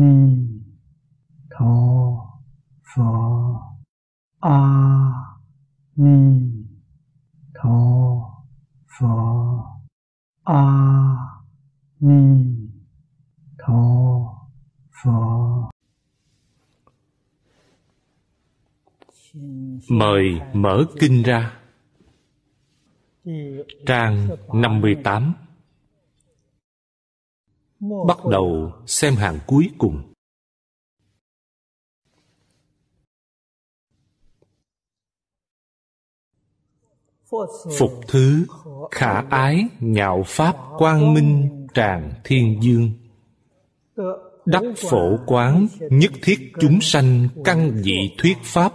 ni tho pho. A ni tho pho. A ni tho pho. Mời mở kinh ra. Trang 58 Bắt đầu xem hàng cuối cùng. Phục thứ khả ái nhạo pháp quang minh tràng thiên dương. Đắc phổ quán nhất thiết chúng sanh căn dị thuyết pháp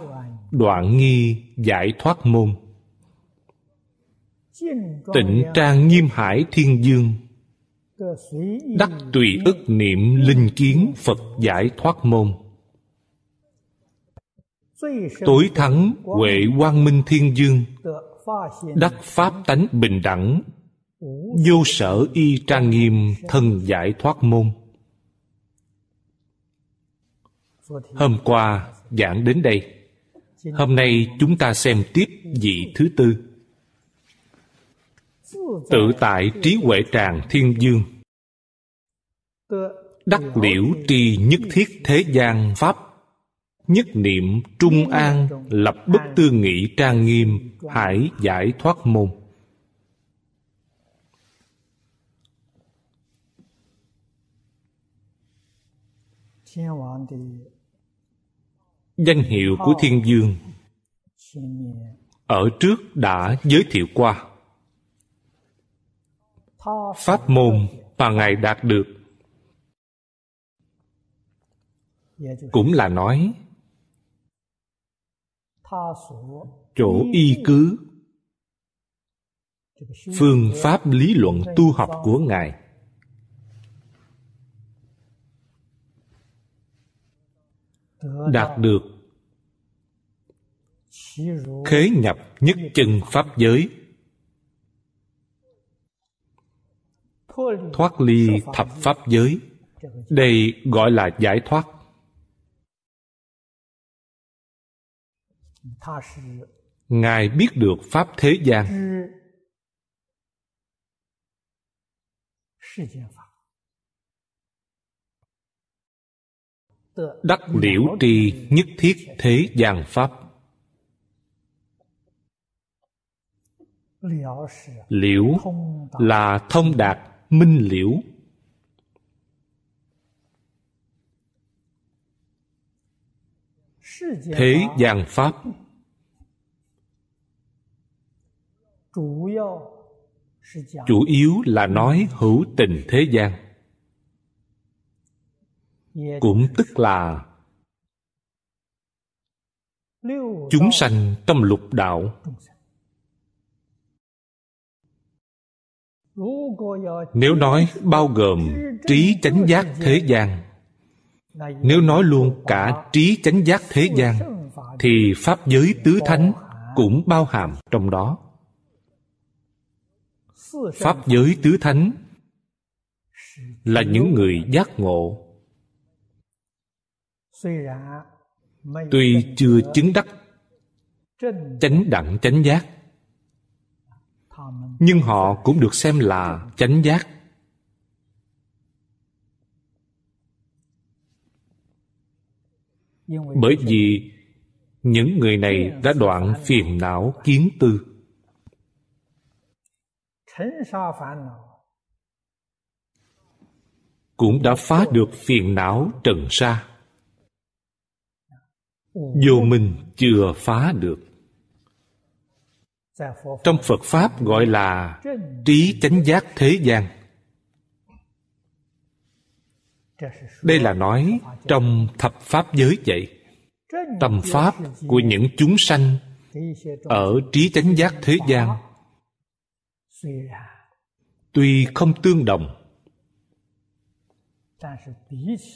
Đoạn nghi giải thoát môn. Tịnh trang nghiêm hải thiên dương Đắc tùy ức niệm linh kiến Phật giải thoát môn. Tối thắng huệ quang minh thiên dương. Đắc pháp tánh bình đẳng. Vô sở y trang nghiêm thân giải thoát môn. Hôm qua giảng đến đây. Hôm nay chúng ta xem tiếp vị thứ tư. Tự tại trí huệ tràng thiên dương. Đắc liễu tri nhất thiết thế gian Pháp. Nhất niệm trung an Lập bất tư nghị trang nghiêm Hải giải thoát môn. Danh hiệu của Thiên Dương. Ở trước đã giới thiệu qua Pháp môn mà Ngài đạt được. Cũng là nói, Chỗ y cứ, Phương pháp lý luận tu học của Ngài. Đạt được, Khế nhập nhất chân Pháp giới. Thoát ly thập pháp giới. Đây gọi là giải thoát. Ngài biết được pháp thế gian. Đắc liễu tri nhất thiết thế gian pháp. Liễu là thông đạt minh liễu. Thế gian pháp. Chủ yếu là nói hữu tình thế gian. Cũng tức là chúng sanh trong lục đạo. Nếu nói bao gồm trí chánh giác thế gian, nếu nói luôn cả trí chánh giác thế gian, thì pháp giới tứ thánh cũng bao hàm trong đó. Pháp giới tứ thánh là những người giác ngộ. Tuy chưa chứng đắc chánh đẳng chánh giác nhưng họ cũng được xem là chánh giác. Bởi vì những người này đã đoạn phiền não kiến tư. Cũng đã phá được phiền não trần sa. Vô minh chưa phá được trong phật pháp gọi là trí chánh giác thế gian. Đây là nói trong thập pháp giới vậy. Tâm pháp của những chúng sanh ở trí chánh giác thế gian tuy không tương đồng,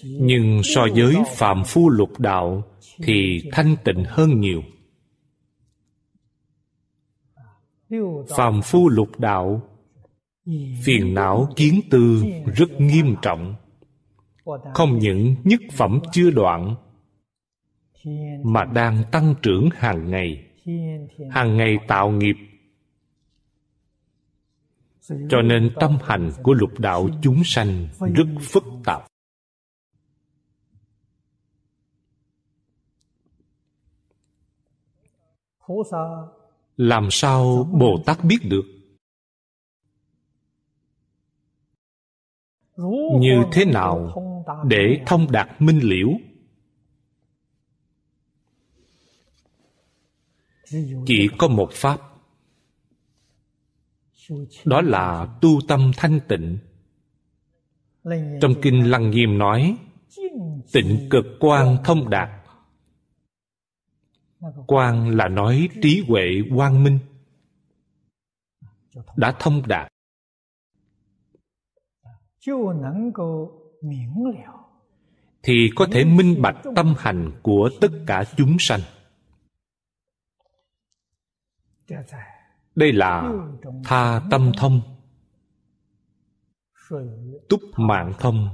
nhưng so với phạm phu lục đạo thì thanh tịnh hơn nhiều. Phàm phu lục đạo, phiền não kiến tư rất nghiêm trọng. Không những nhất phẩm chưa đoạn, mà đang tăng trưởng hàng ngày. Hàng ngày tạo nghiệp. Cho nên tâm hành của lục đạo chúng sanh rất phức tạp làm sao bồ tát biết được? Như thế nào để thông đạt minh liễu? Chỉ có một pháp. Đó là tu tâm thanh tịnh. Trong kinh lăng nghiêm nói, tịnh cực quan thông đạt quan là nói trí huệ quang minh. Đã thông đạt. Thì có thể minh bạch tâm hành của tất cả chúng sanh. Đây là tha tâm thông. Túc mạng thông.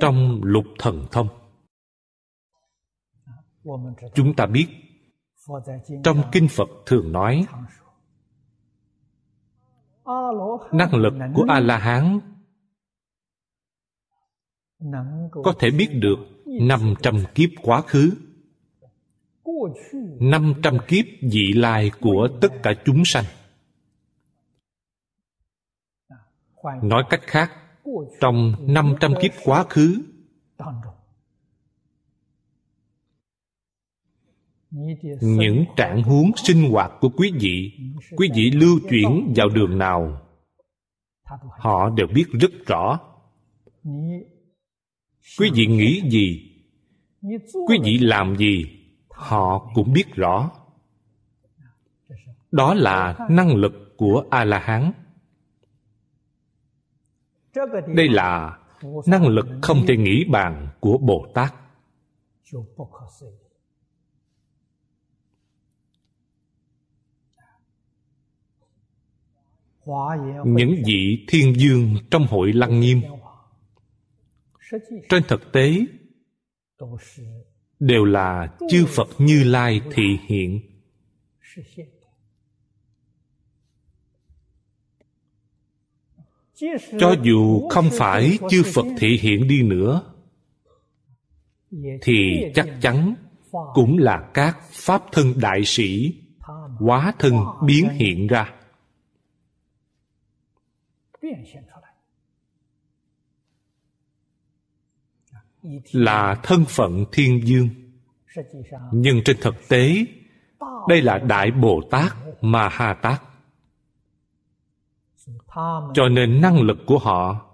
Trong lục thần thông chúng ta biết, trong kinh phật thường nói, năng lực của a la hán có thể biết được năm trăm kiếp quá khứ, năm trăm kiếp vị lai của tất cả chúng sanh. Nói cách khác, trong năm trăm kiếp quá khứ những trạng huống sinh hoạt của quý vị quý vị lưu chuyển vào đường nào, họ đều biết rất rõ. Quý vị nghĩ gì? Quý vị làm gì? Họ cũng biết rõ. Đó là năng lực của a la hán đây là năng lực không thể nghĩ bàn của bồ tát. Những vị thiên dương trong hội lăng nghiêm. Trên thực tế, đều là chư phật như lai thị hiện. Cho dù không phải chư phật thị hiện đi nữa, thì chắc chắn cũng là các pháp thân đại sĩ, hóa thân biến hiện ra là thân phận thiên dương nhưng trên thực tế, đây là đại bồ tát ma ha tát. Cho nên năng lực của họ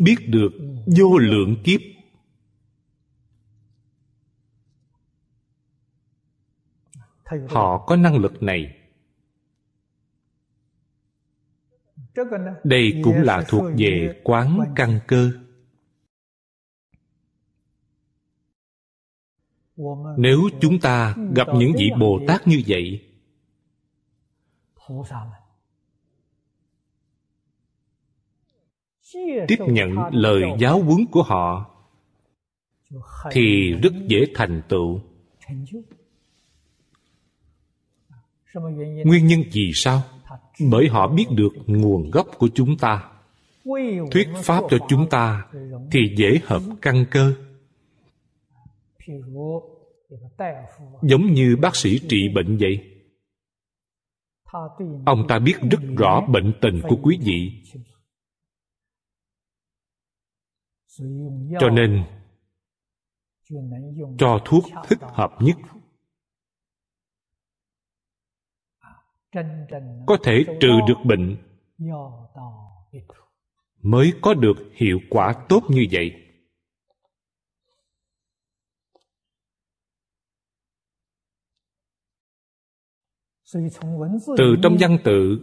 biết được vô lượng kiếp. Họ có năng lực này. Đây cũng là thuộc về quán căn cơ. Nếu chúng ta gặp những vị bồ tát như vậy tiếp nhận lời giáo huấn của họ thì rất dễ thành tựu. Nguyên nhân vì sao bởi họ biết được nguồn gốc của chúng ta. Thuyết pháp cho chúng ta thì dễ hợp căn cơ. Giống như bác sĩ trị bệnh vậy. Ông ta biết rất rõ bệnh tình của quý vị. Cho nên, cho thuốc thích hợp nhất. Có thể trừ được bệnh. Mới có được hiệu quả tốt như vậy. Từ trong văn tự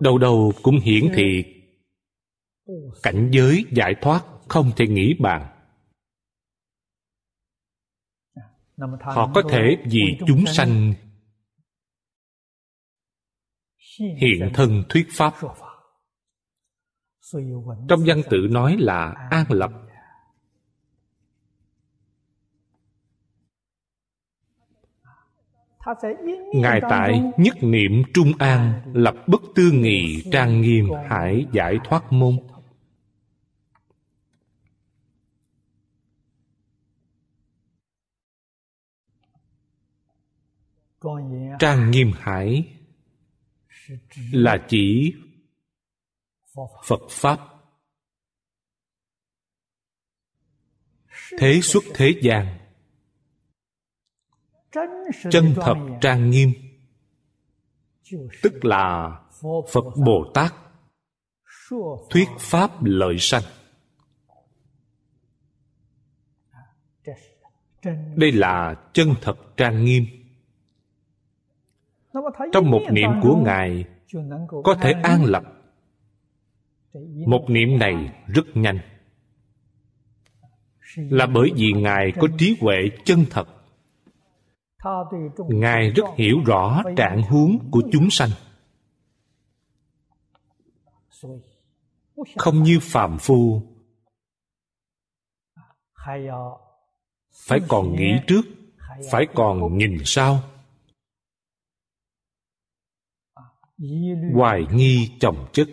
đầu đầu cũng hiển thị. Cảnh giới giải thoát không thể nghĩ bàn. Họ có thể vì chúng sanh hiện thân thuyết pháp. Trong văn tự nói là an lập. Ngài tại nhất niệm trung an, lập bất tư nghị, trang nghiêm, hải giải thoát môn. Trang nghiêm hải là chỉ phật pháp. Thế xuất thế gian. Chân thật trang nghiêm. Tức là phật bồ tát. Thuyết pháp lợi sanh. Đây là chân thật trang nghiêm trong một niệm của ngài có thể an lập. Một niệm này rất nhanh. Là bởi vì ngài có trí huệ chân thật. Ngài rất hiểu rõ trạng huống của chúng sanh. Không như phàm phu. Phải còn nghĩ trước phải còn nhìn sau hoài nghi chồng chất.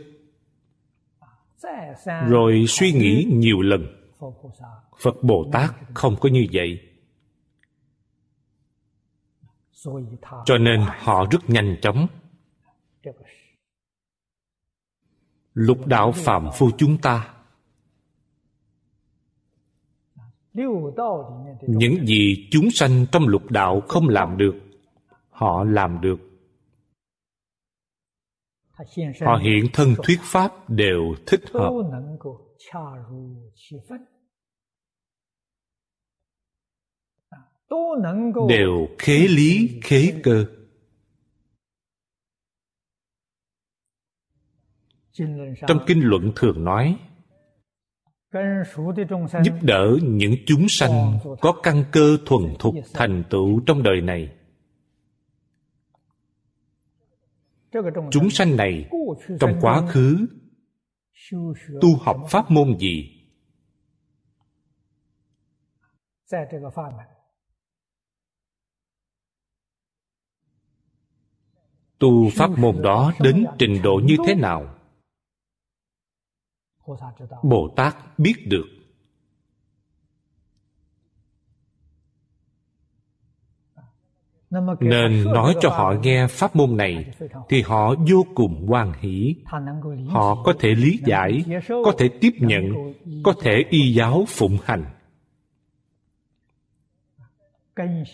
Rồi suy nghĩ nhiều lần. Phật bồ tát không có như vậy. Cho nên họ rất nhanh chóng. Lục đạo phạm phu chúng ta, những gì chúng sanh trong lục đạo không làm được, họ làm được họ hiện thân thuyết pháp đều thích hợp。đều khế lý khế cơ。trong kinh luận thường nói giúp đỡ những chúng sanh có căn cơ thuần thục thành tựu trong đời này chúng sanh này trong quá khứ tu học pháp môn gì? tu pháp môn đó đến trình độ như thế nào? bồ tát biết được nên nói cho họ nghe pháp môn này thì họ vô cùng hoan hỷ. Họ có thể lý giải có thể tiếp nhận có thể y giáo phụng hành.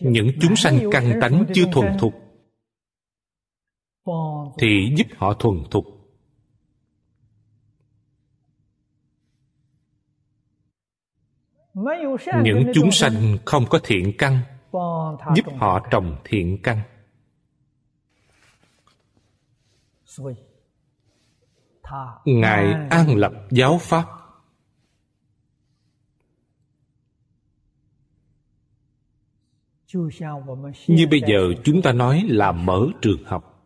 Những chúng sanh căn tánh chưa thuần thục thì giúp họ thuần thục. Những chúng sanh không có thiện căn giúp họ trồng thiện căn. Ngài an lập giáo pháp. Như bây giờ chúng ta nói là mở trường học.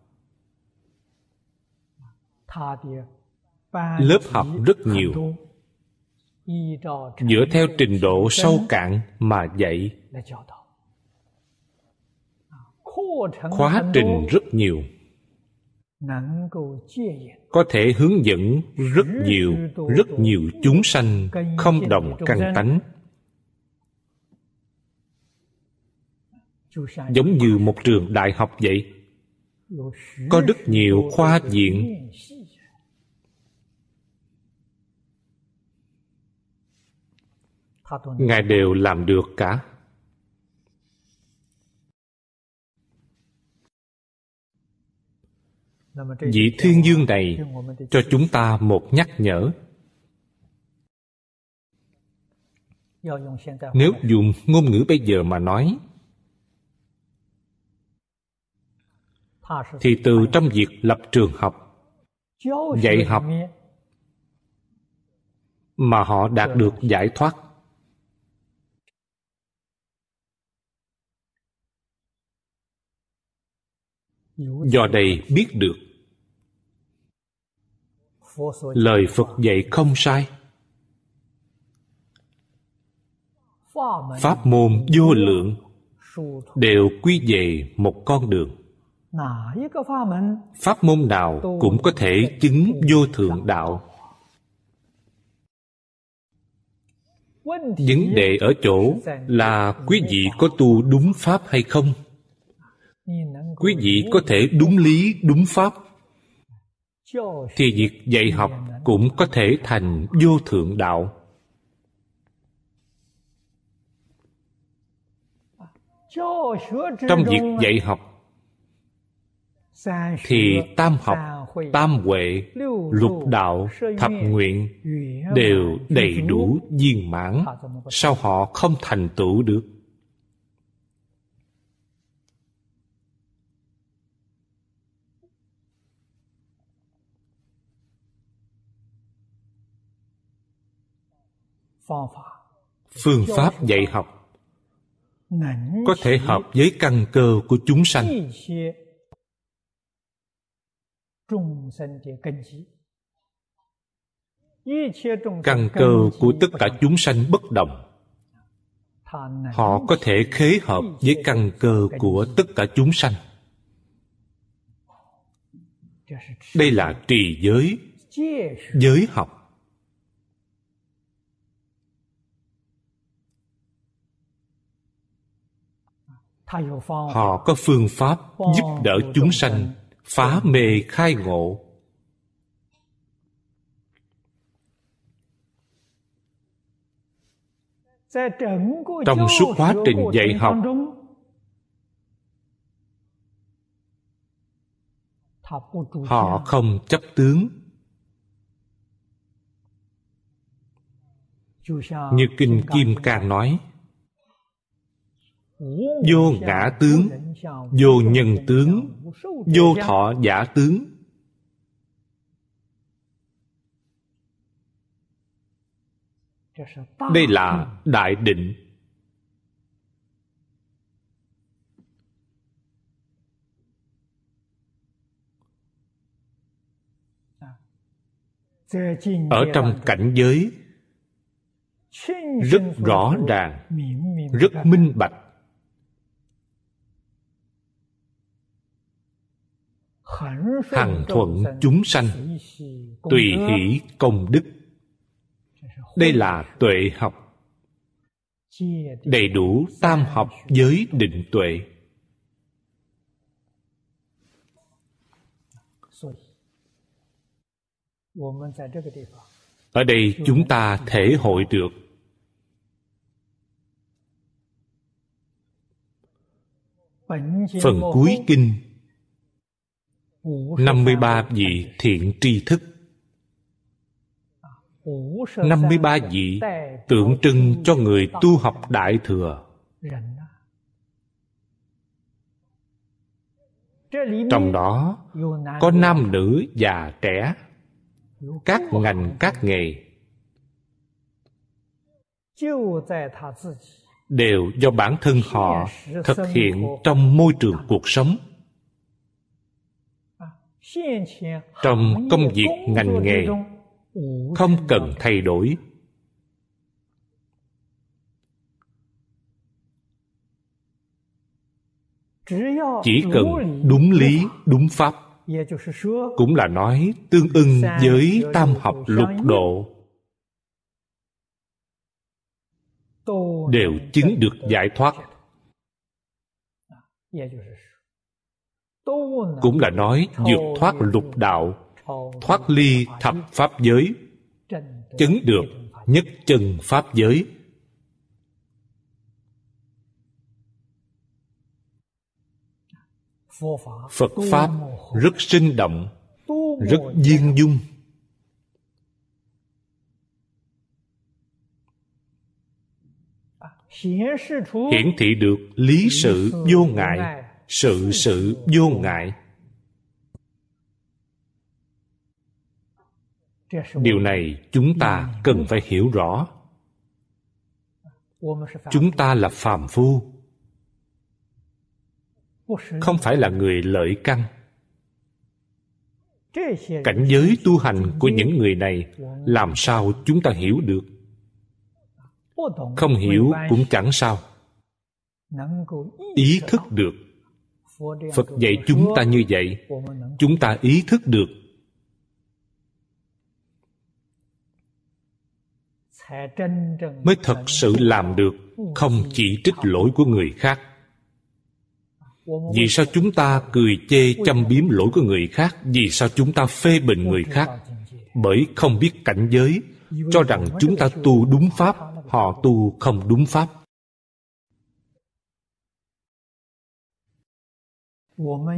Lớp học rất nhiều. Dựa theo trình độ sâu cạn mà dạy khóa trình rất nhiều. Có thể hướng dẫn rất nhiều rất nhiều chúng sanh không đồng căn tánh. Giống như một trường đại học vậy. Có rất nhiều khoa viện. Ngài đều làm được cả. Vị thiên dương này cho chúng ta một nhắc nhở. Nếu dùng ngôn ngữ bây giờ mà nói thì từ trong việc lập trường học dạy học mà họ đạt được giải thoát. Do đây biết được lời phật dạy không sai. Pháp môn vô lượng đều quy về một con đường. Pháp môn nào cũng có thể chứng vô thượng đạo. Vấn đề ở chỗ là quý vị có tu đúng pháp hay không? Quý vị có thể đúng lý, đúng pháp thì việc dạy học cũng có thể thành vô thượng đạo. Trong việc dạy học thì tam học, tam huệ, lục đạo, thập nguyện đều đầy đủ viên mãn, sao họ không thành tựu được? Phương pháp dạy học có thể hợp với căn cơ của chúng sanh. Căn cơ của tất cả chúng sanh bất đồng. Họ có thể khế hợp với căn cơ của tất cả chúng sanh. Đây là trì giới giới học. Họ có phương pháp giúp đỡ chúng sanh phá mê khai ngộ. Trong suốt quá trình dạy học họ không chấp tướng. Như kinh kim cang nói vô ngã tướng, vô nhân tướng, vô thọ giả tướng. Đây là đại định. Ở trong cảnh giới, rất rõ ràng, rất minh bạch. Hằng thuận chúng sanh tùy hỷ công đức. Đây là tuệ học. Đầy đủ tam học giới định tuệ. Ở đây chúng ta thể hội được. Phần cuối kinh 53 vị thiện tri thức. 53 vị tượng trưng cho người tu học đại thừa. Trong đó, có nam nữ già trẻ, các ngành, các nghề. Đều do bản thân họ thực hiện trong môi trường cuộc sống trong công việc ngành nghề, không cần thay đổi. Chỉ cần đúng lý, đúng pháp, cũng là nói tương ưng với tam học lục độ, đều chứng được giải thoát cũng là nói vượt thoát lục đạo, thoát ly thập pháp giới, chứng được nhất chân pháp giới. Phật pháp rất sinh động, rất viên dung. Hiển thị được lý sự vô ngại sự sự vô ngại. Điều này chúng ta cần phải hiểu rõ. Chúng ta là phàm phu. Không phải là người lợi căn. Cảnh giới tu hành của những người này, làm sao chúng ta hiểu được? Không hiểu cũng chẳng sao. Ý thức được phật dạy chúng ta như vậy, chúng ta ý thức được. Mới thật sự làm được, không chỉ trích lỗi của người khác. Vì sao chúng ta cười chê châm biếm lỗi của người khác? Vì sao chúng ta phê bình người khác? Bởi không biết cảnh giới, cho rằng chúng ta tu đúng pháp, họ tu không đúng pháp.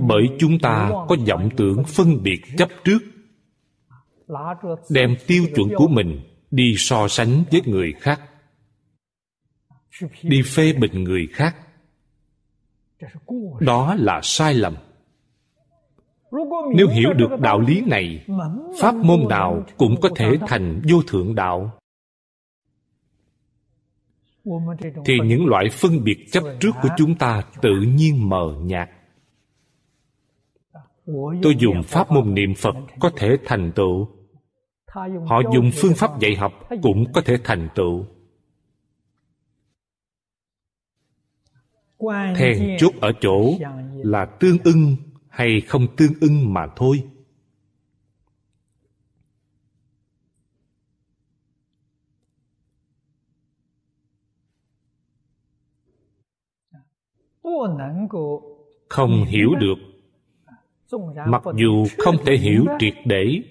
Bởi chúng ta có vọng tưởng phân biệt chấp trước, đem tiêu chuẩn của mình đi so sánh với người khác, đi phê bình người khác. Đó là sai lầm. Nếu hiểu được đạo lý này, pháp môn nào cũng có thể thành vô thượng đạo. Thì những loại phân biệt chấp trước của chúng ta tự nhiên mờ nhạt tôi dùng pháp môn niệm phật có thể thành tựu. Họ dùng phương pháp dạy học cũng có thể thành tựu. Then chốt ở chỗ là tương ưng hay không tương ưng mà thôi. Không hiểu được mặc dù không thể hiểu triệt để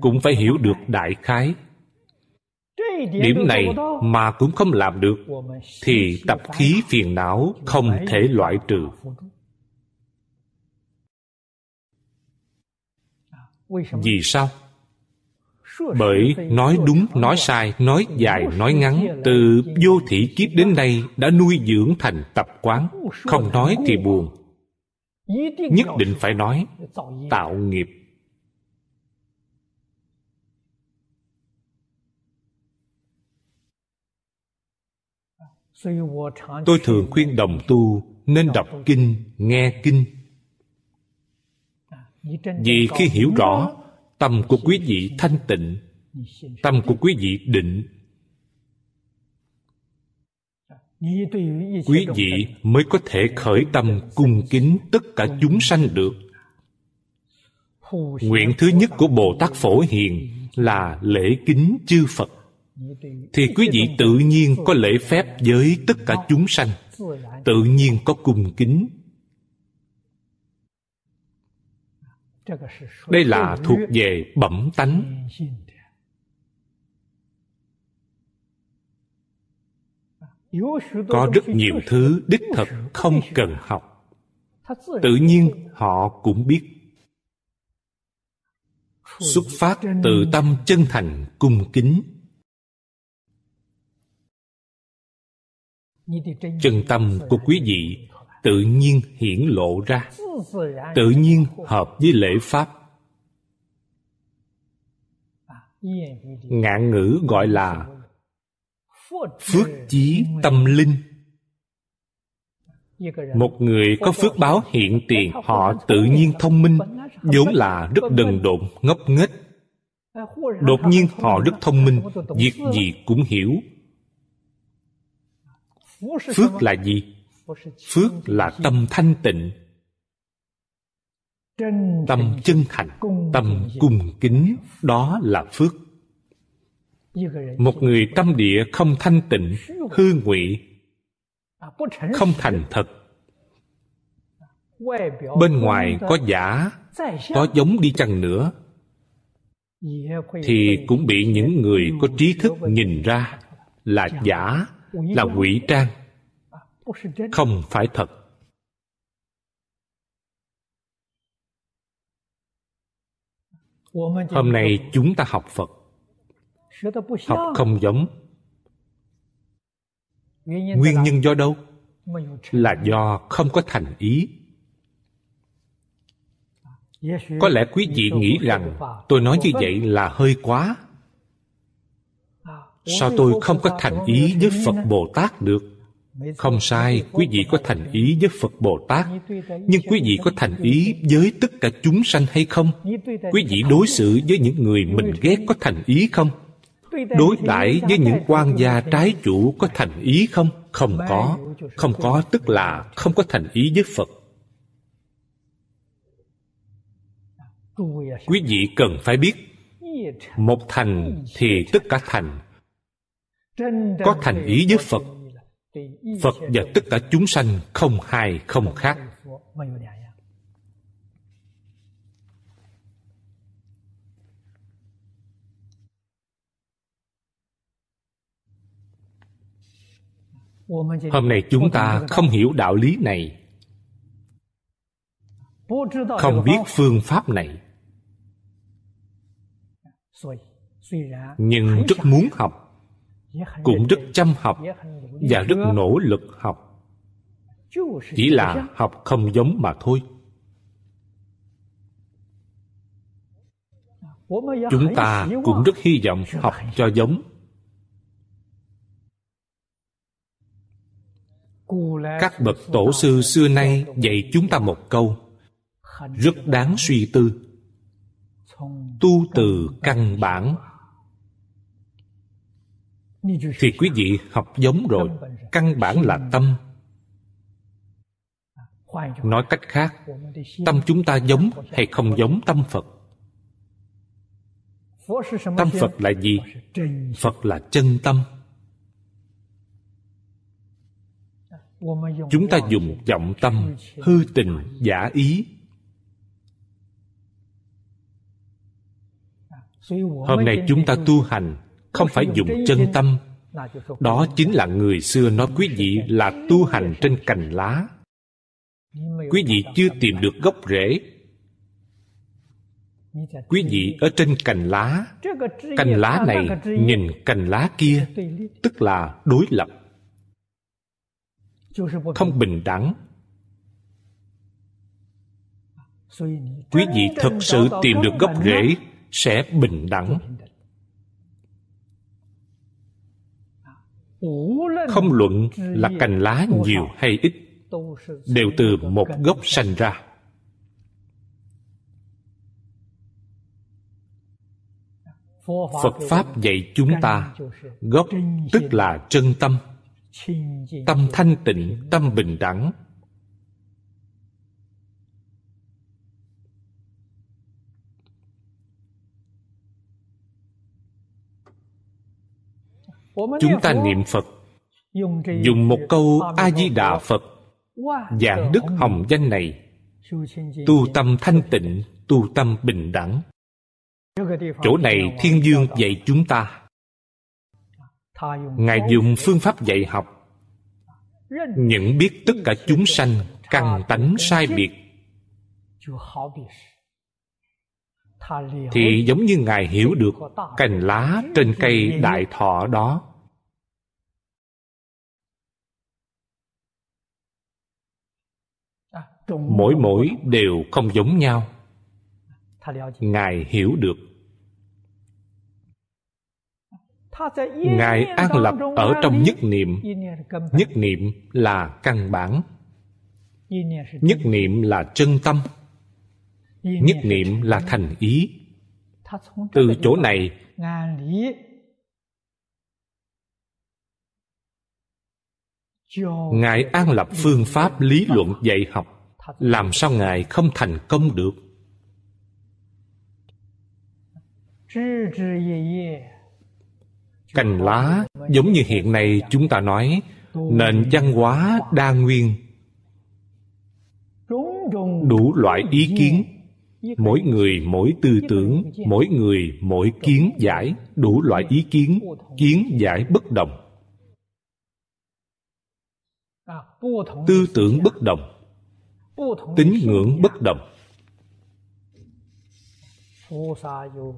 cũng phải hiểu được đại khái. Điểm này mà cũng không làm được thì tập khí phiền não không thể loại trừ. vì sao? Bởi nói đúng nói sai nói dài nói ngắn. từ vô thị kiếp đến nay đã nuôi dưỡng thành tập quán. Không nói thì buồn nhất định phải nói, tạo nghiệp. Tôi thường khuyên đồng tu nên đọc kinh, nghe kinh. Vì khi hiểu rõ tâm của quý vị thanh tịnh, tâm của quý vị định quý vị mới có thể khởi tâm cung kính tất cả chúng sanh được. Nguyện thứ nhất của bồ tát phổ hiền là lễ kính chư phật. Thì quý vị tự nhiên có lễ phép với tất cả chúng sanh, tự nhiên có cung kính. Đây là thuộc về bẩm tánh. Có rất nhiều thứ đích thực không cần học. Tự nhiên họ cũng biết. Xuất phát từ tâm chân thành cung kính. Chân tâm của quý vị tự nhiên hiển lộ ra. Tự nhiên hợp với lễ pháp. Ngạn ngữ gọi là phước chí tâm linh. Một người có phước báo hiện tiền, họ tự nhiên thông minh, vốn là rất đần độn, ngốc nghếch. Đột nhiên họ rất thông minh, việc gì cũng hiểu. Phước là gì? Phước là tâm thanh tịnh, tâm chân thành, tâm cung kính, đó là phước một người tâm địa không thanh tịnh, hư ngụy, không thành thật. Bên ngoài có giả, có giống đi chăng nữa, thì cũng bị những người có trí thức nhìn ra là giả, là ngụy trang, không phải thật. Hôm nay chúng ta học phật học không giống. Nguyên nhân do đâu? Là do không có thành ý. Có lẽ quý vị nghĩ rằng tôi nói như vậy là hơi quá. Sao tôi không có thành ý với phật bồ tát được? không sai quý vị có thành ý với phật bồ tát. Nhưng quý vị có thành ý với tất cả chúng sanh hay không? Quý vị đối xử với những người mình ghét có thành ý không đối đãi với những quan gia trái chủ có thành ý không? Không có. không có tức là không có thành ý với phật. Quý vị cần phải biết một thành thì tất cả thành. Có thành ý với phật. Phật và tất cả chúng sanh không hai không khác hôm nay chúng ta không hiểu đạo lý này. không biết phương pháp này. Nhưng rất muốn học cũng rất chăm học và rất nỗ lực học. chỉ là học không giống mà thôi. chúng ta cũng rất hy vọng học cho giống các bậc tổ sư xưa nay dạy chúng ta một câu, rất đáng suy tư. Tu từ căn bản. Thì quý vị học giống rồi, căn bản là tâm. Nói cách khác, tâm chúng ta giống hay không giống tâm phật? Tâm phật là gì? Phật là chân tâm. Chúng ta dùng vọng tâm, hư tình, giả ý. Hôm nay chúng ta tu hành, không phải dùng chân tâm. Đó chính là người xưa nói quý vị là tu hành trên cành lá. Quý vị chưa tìm được gốc rễ. Quý vị ở trên cành lá. Cành lá này nhìn cành lá kia, tức là đối lập không bình đẳng. Quý vị thật sự tìm được gốc rễ sẽ bình đẳng. Không luận là cành lá nhiều hay ít, đều từ một gốc sanh ra. Phật pháp dạy chúng ta gốc tức là chân tâm tâm thanh tịnh, tâm bình đẳng. Chúng ta niệm phật, dùng một câu a di đà phật. Giảng đức hồng danh này, tu tâm thanh tịnh, tu tâm bình đẳng. Chỗ này thiên dương dạy chúng ta ngài dùng phương pháp dạy học. Nhận biết tất cả chúng sanh căn tánh sai biệt. Thì giống như ngài hiểu được cành lá trên cây đại thọ đó. Mỗi mỗi đều không giống nhau. Ngài hiểu được ngài an lập ở trong nhất niệm. Nhất niệm là căn bản. Nhất niệm là chân tâm. Nhất niệm là thành ý. Từ chỗ này, ngài an lập phương pháp lý luận dạy học. Làm sao ngài không thành công được? Cành lá, giống như hiện nay chúng ta nói, nền văn hóa đa nguyên. Đủ loại ý kiến. Mỗi người mỗi tư tưởng, mỗi người mỗi kiến giải. Đủ loại ý kiến kiến giải bất đồng. Tư tưởng bất đồng. Tín ngưỡng bất đồng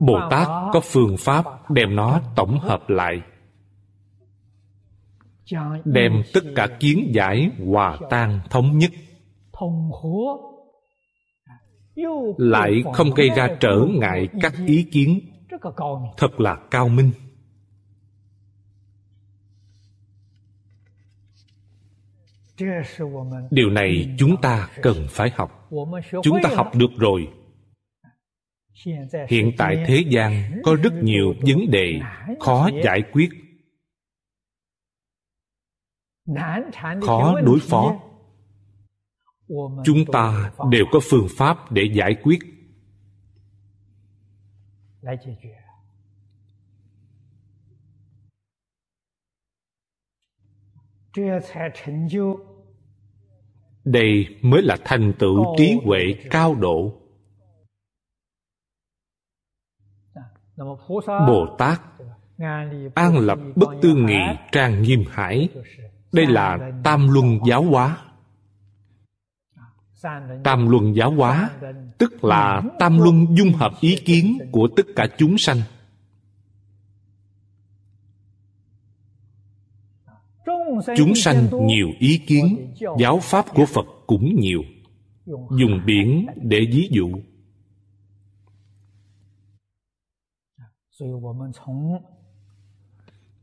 bồ tát có phương pháp đem nó tổng hợp lại. Đem tất cả kiến giải hòa tan thống nhất. Lại không gây ra trở ngại các ý kiến. Thật là cao minh. Điều này chúng ta cần phải học. Chúng ta học được rồi hiện tại thế gian có rất nhiều vấn đề khó giải quyết. Khó đối phó. Chúng ta đều có phương pháp để giải quyết. Đây mới là thành tựu trí huệ cao độ. Bồ tát an lập bất tư nghị trang nghiêm hải. Đây là tam luân giáo hóa. Tam luân giáo hóa, tức là tam luân dung hợp ý kiến của tất cả chúng sanh. Chúng sanh nhiều ý kiến, giáo pháp của phật cũng nhiều. Dùng biển để ví dụ.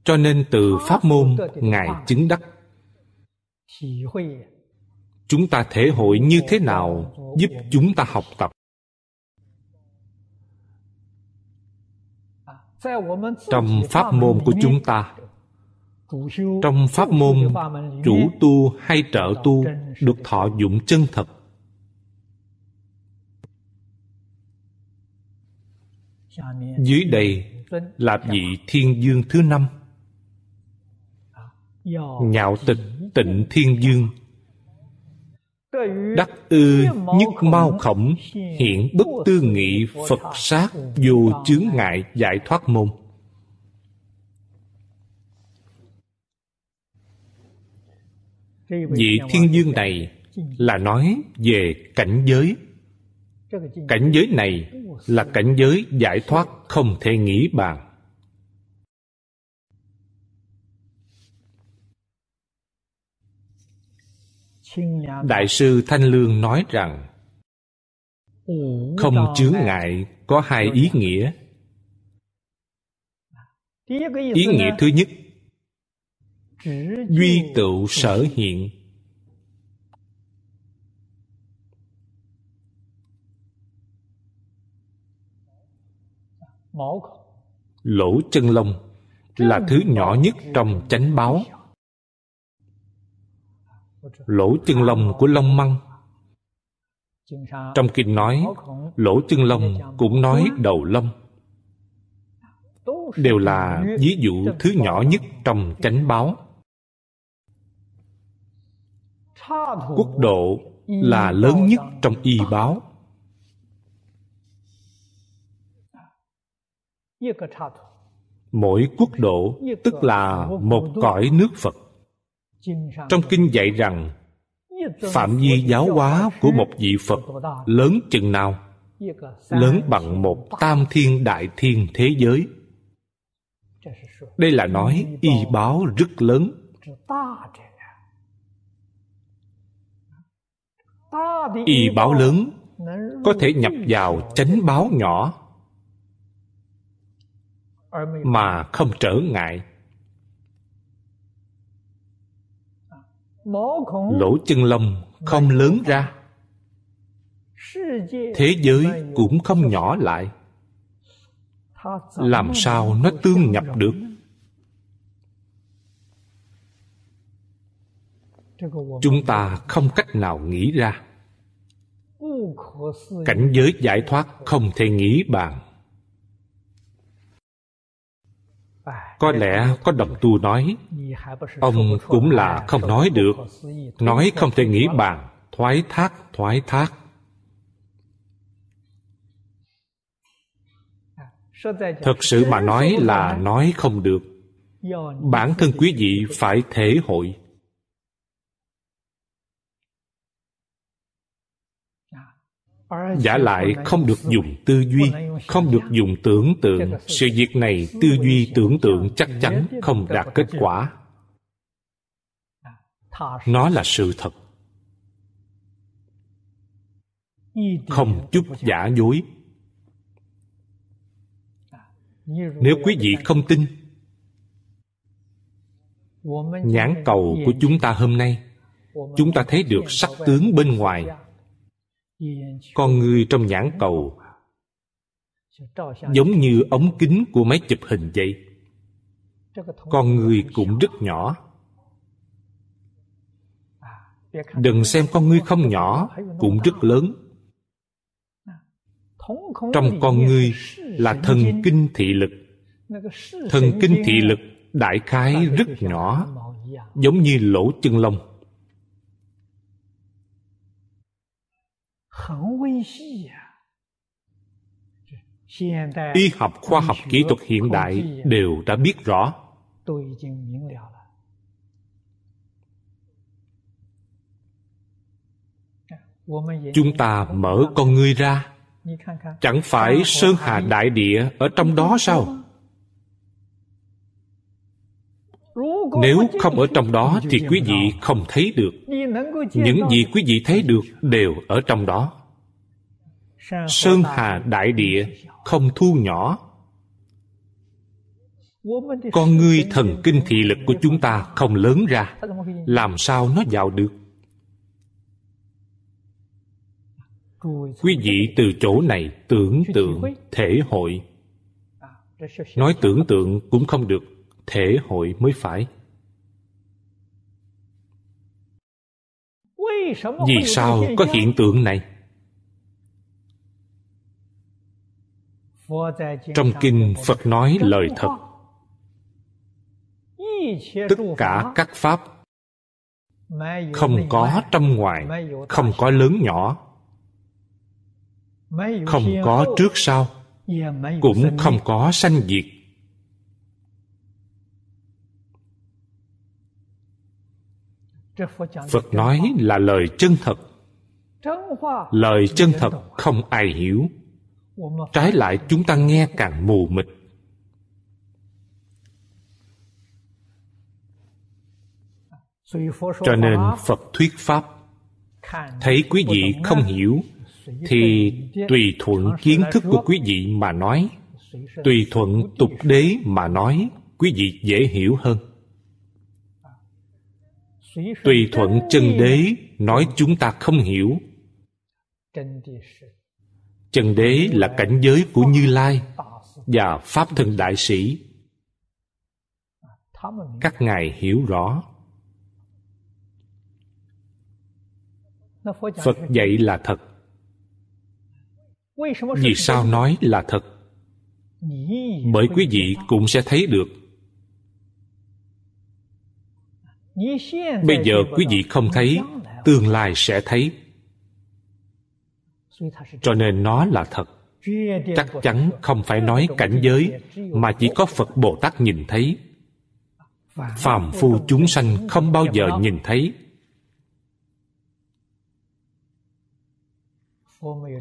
Cho nên từ pháp môn ngài chứng đắc. chúng ta thể hội như thế nào giúp chúng ta học tập? Trong pháp môn của chúng ta trong pháp môn chủ tu hay trợ tu được thọ dụng chân thật dưới đây là vị thiên dương thứ năm. Nhạo tịch tịnh thiên dương. Đắc ư nhất mau khổng, hiện bất tư nghị phật sát vô chướng ngại giải thoát môn. Vị thiên dương này là nói về cảnh giới cảnh giới này là cảnh giới giải thoát không thể nghĩ bàn. Đại sư thanh lương nói rằng, không chướng ngại có hai ý nghĩa. Ý nghĩa thứ nhất, duy tựu sở hiện. Lỗ chân lông là thứ nhỏ nhất trong chánh báo. Lỗ chân lông của lông măng. Trong kinh nói, lỗ chân lông cũng nói đầu lông. Đều là ví dụ thứ nhỏ nhất trong chánh báo. Quốc độ là lớn nhất trong y báo. Mỗi quốc độ tức là một cõi nước phật. Trong kinh dạy rằng phạm vi giáo hóa của một vị phật lớn chừng nào? Lớn bằng một tam thiên đại thiên thế giới. Đây là nói y báo rất lớn. Y báo lớn có thể nhập vào chánh báo nhỏ mà không trở ngại. Lỗ chân lông không lớn ra. Thế giới cũng không nhỏ lại. Làm sao nó tương nhập được? Chúng ta không cách nào nghĩ ra. Cảnh giới giải thoát không thể nghĩ bàn. Có lẽ có đồng tu nói, ông cũng là không nói được, nói không thể nghĩ bàn, thoái thác thoái thác. Thật sự mà nói là nói không được. Bản thân quý vị phải thể hội. Giả lại không được dùng tư duy, không được dùng tưởng tượng. Sự việc này tư duy tưởng tượng chắc chắn không đạt kết quả. Nó là sự thật. Không chút giả dối. Nếu quý vị không tin, nhãn cầu của chúng ta hôm nay, chúng ta thấy được sắc tướng bên ngoài con người trong nhãn cầu giống như ống kính của máy chụp hình vậy. Con người cũng rất nhỏ. đừng xem con ngươi không nhỏ cũng rất lớn. Trong con ngươi là thần kinh thị lực. Thần kinh thị lực đại khái rất nhỏ giống như lỗ chân lông y học khoa học kỹ thuật hiện đại đều đã biết rõ. Chúng ta mở con ngươi ra. Chẳng phải sơn hà đại địa ở trong đó sao nếu không ở trong đó thì quý vị không thấy được. Những gì quý vị thấy được đều ở trong đó. Sơn hà đại địa không thu nhỏ. Con ngươi thần kinh thị lực của chúng ta không lớn ra. Làm sao nó vào được? Quý vị từ chỗ này tưởng tượng thể hội. Nói tưởng tượng cũng không được, thể hội mới phải. Vì sao có hiện tượng này? Trong kinh phật nói lời thật. Tất cả các pháp không có trong ngoài không có lớn nhỏ không có trước sau cũng không có sanh diệt phật nói là lời chân thật. Lời chân thật không ai hiểu. Trái lại chúng ta nghe càng mù mịt. Cho nên phật thuyết pháp thấy quý vị không hiểu thì tùy thuận kiến thức của quý vị mà nói. Tùy thuận tục đế mà nói quý vị dễ hiểu hơn tùy thuận chân đế nói chúng ta không hiểu. Chân đế là cảnh giới của như lai và pháp thân đại sĩ. Các ngài hiểu rõ. Phật dạy là thật. Vì sao nói là thật? Bởi quý vị cũng sẽ thấy được. Bây giờ quý vị không thấy, tương lai sẽ thấy. Cho nên nó là thật. Chắc chắn không phải nói cảnh giới, mà chỉ có phật bồ tát nhìn thấy. Phàm phu chúng sanh không bao giờ nhìn thấy.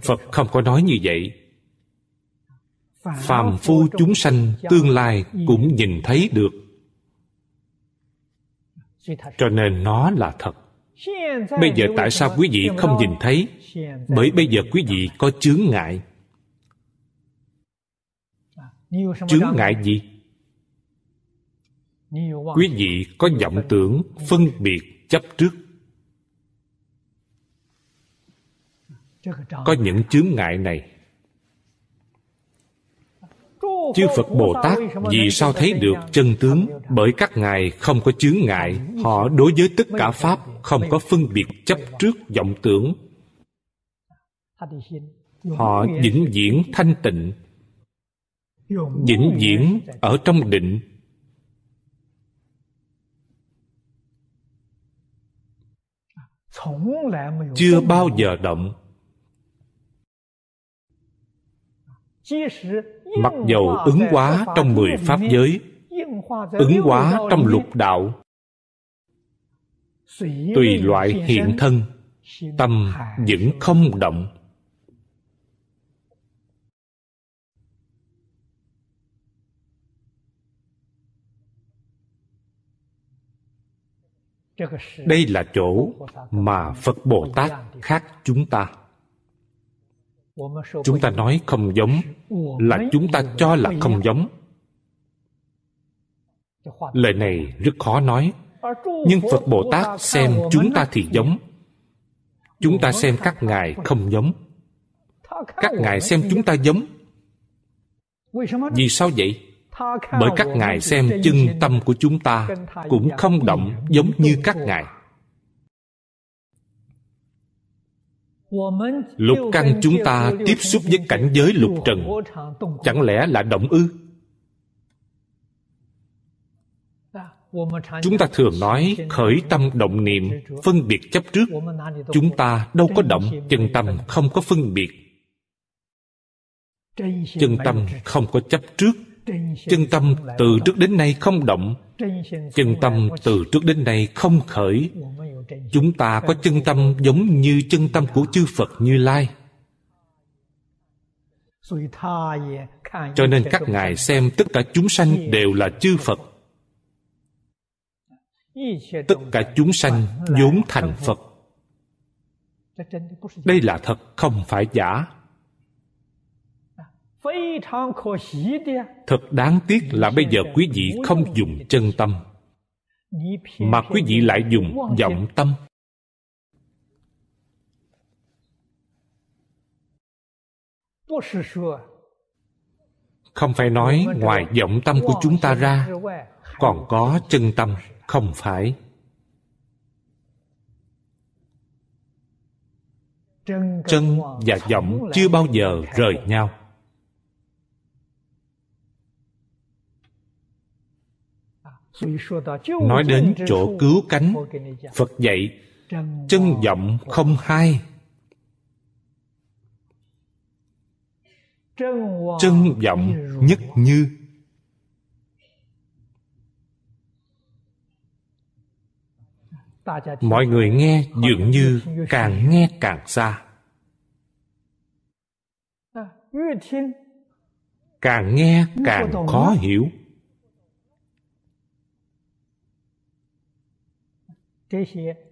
Phật không có nói như vậy. Phàm phu chúng sanh tương lai cũng nhìn thấy được cho nên nó là thật. Bây giờ tại sao quý vị không nhìn thấy? Bởi bây giờ quý vị có chướng ngại. Chướng ngại gì? Quý vị có vọng tưởng phân biệt chấp trước. Có những chướng ngại này chư phật bồ tát, vì sao thấy được chân tướng? Bởi các ngài không có chướng ngại. Họ đối với tất cả pháp không có phân biệt chấp trước vọng tưởng. Họ vĩnh viễn thanh tịnh. Vĩnh viễn ở trong định. Chưa bao giờ động mặc dầu ứng hóa trong mười pháp giới, ứng hóa trong lục đạo, tùy loại hiện thân, tâm vẫn không động. Đây là chỗ mà phật bồ tát khác chúng ta chúng ta nói không giống là chúng ta cho là không giống. Lời này rất khó nói, nhưng phật bồ tát xem chúng ta thì giống. Chúng ta xem các ngài không giống. Các ngài xem chúng ta giống. Vì sao vậy? Bởi các ngài xem chân tâm của chúng ta cũng không động giống như các ngài. Lục căn chúng ta tiếp xúc với cảnh giới lục trần, chẳng lẽ là động ư? Chúng ta thường nói khởi tâm động niệm, phân biệt chấp trước. Chúng ta đâu có động, chân tâm không có phân biệt. Chân tâm không có chấp trước. Chân tâm từ trước đến nay không động chân tâm từ trước đến nay không khởi. Chúng ta có chân tâm giống như chân tâm của chư phật như lai. Cho nên các ngài xem tất cả chúng sanh đều là chư phật. Tất cả chúng sanh vốn thành phật. Đây là thật, không phải giả thật đáng tiếc là bây giờ quý vị không dùng chân tâm mà quý vị lại dùng vọng tâm. không phải nói ngoài vọng tâm của chúng ta ra còn có chân tâm không phải. Chân và vọng chưa bao giờ rời nhau nói đến chỗ cứu cánh phật dạy chân vọng không hai. chân vọng nhất như mọi người nghe dường như càng nghe càng xa. Càng nghe càng khó hiểu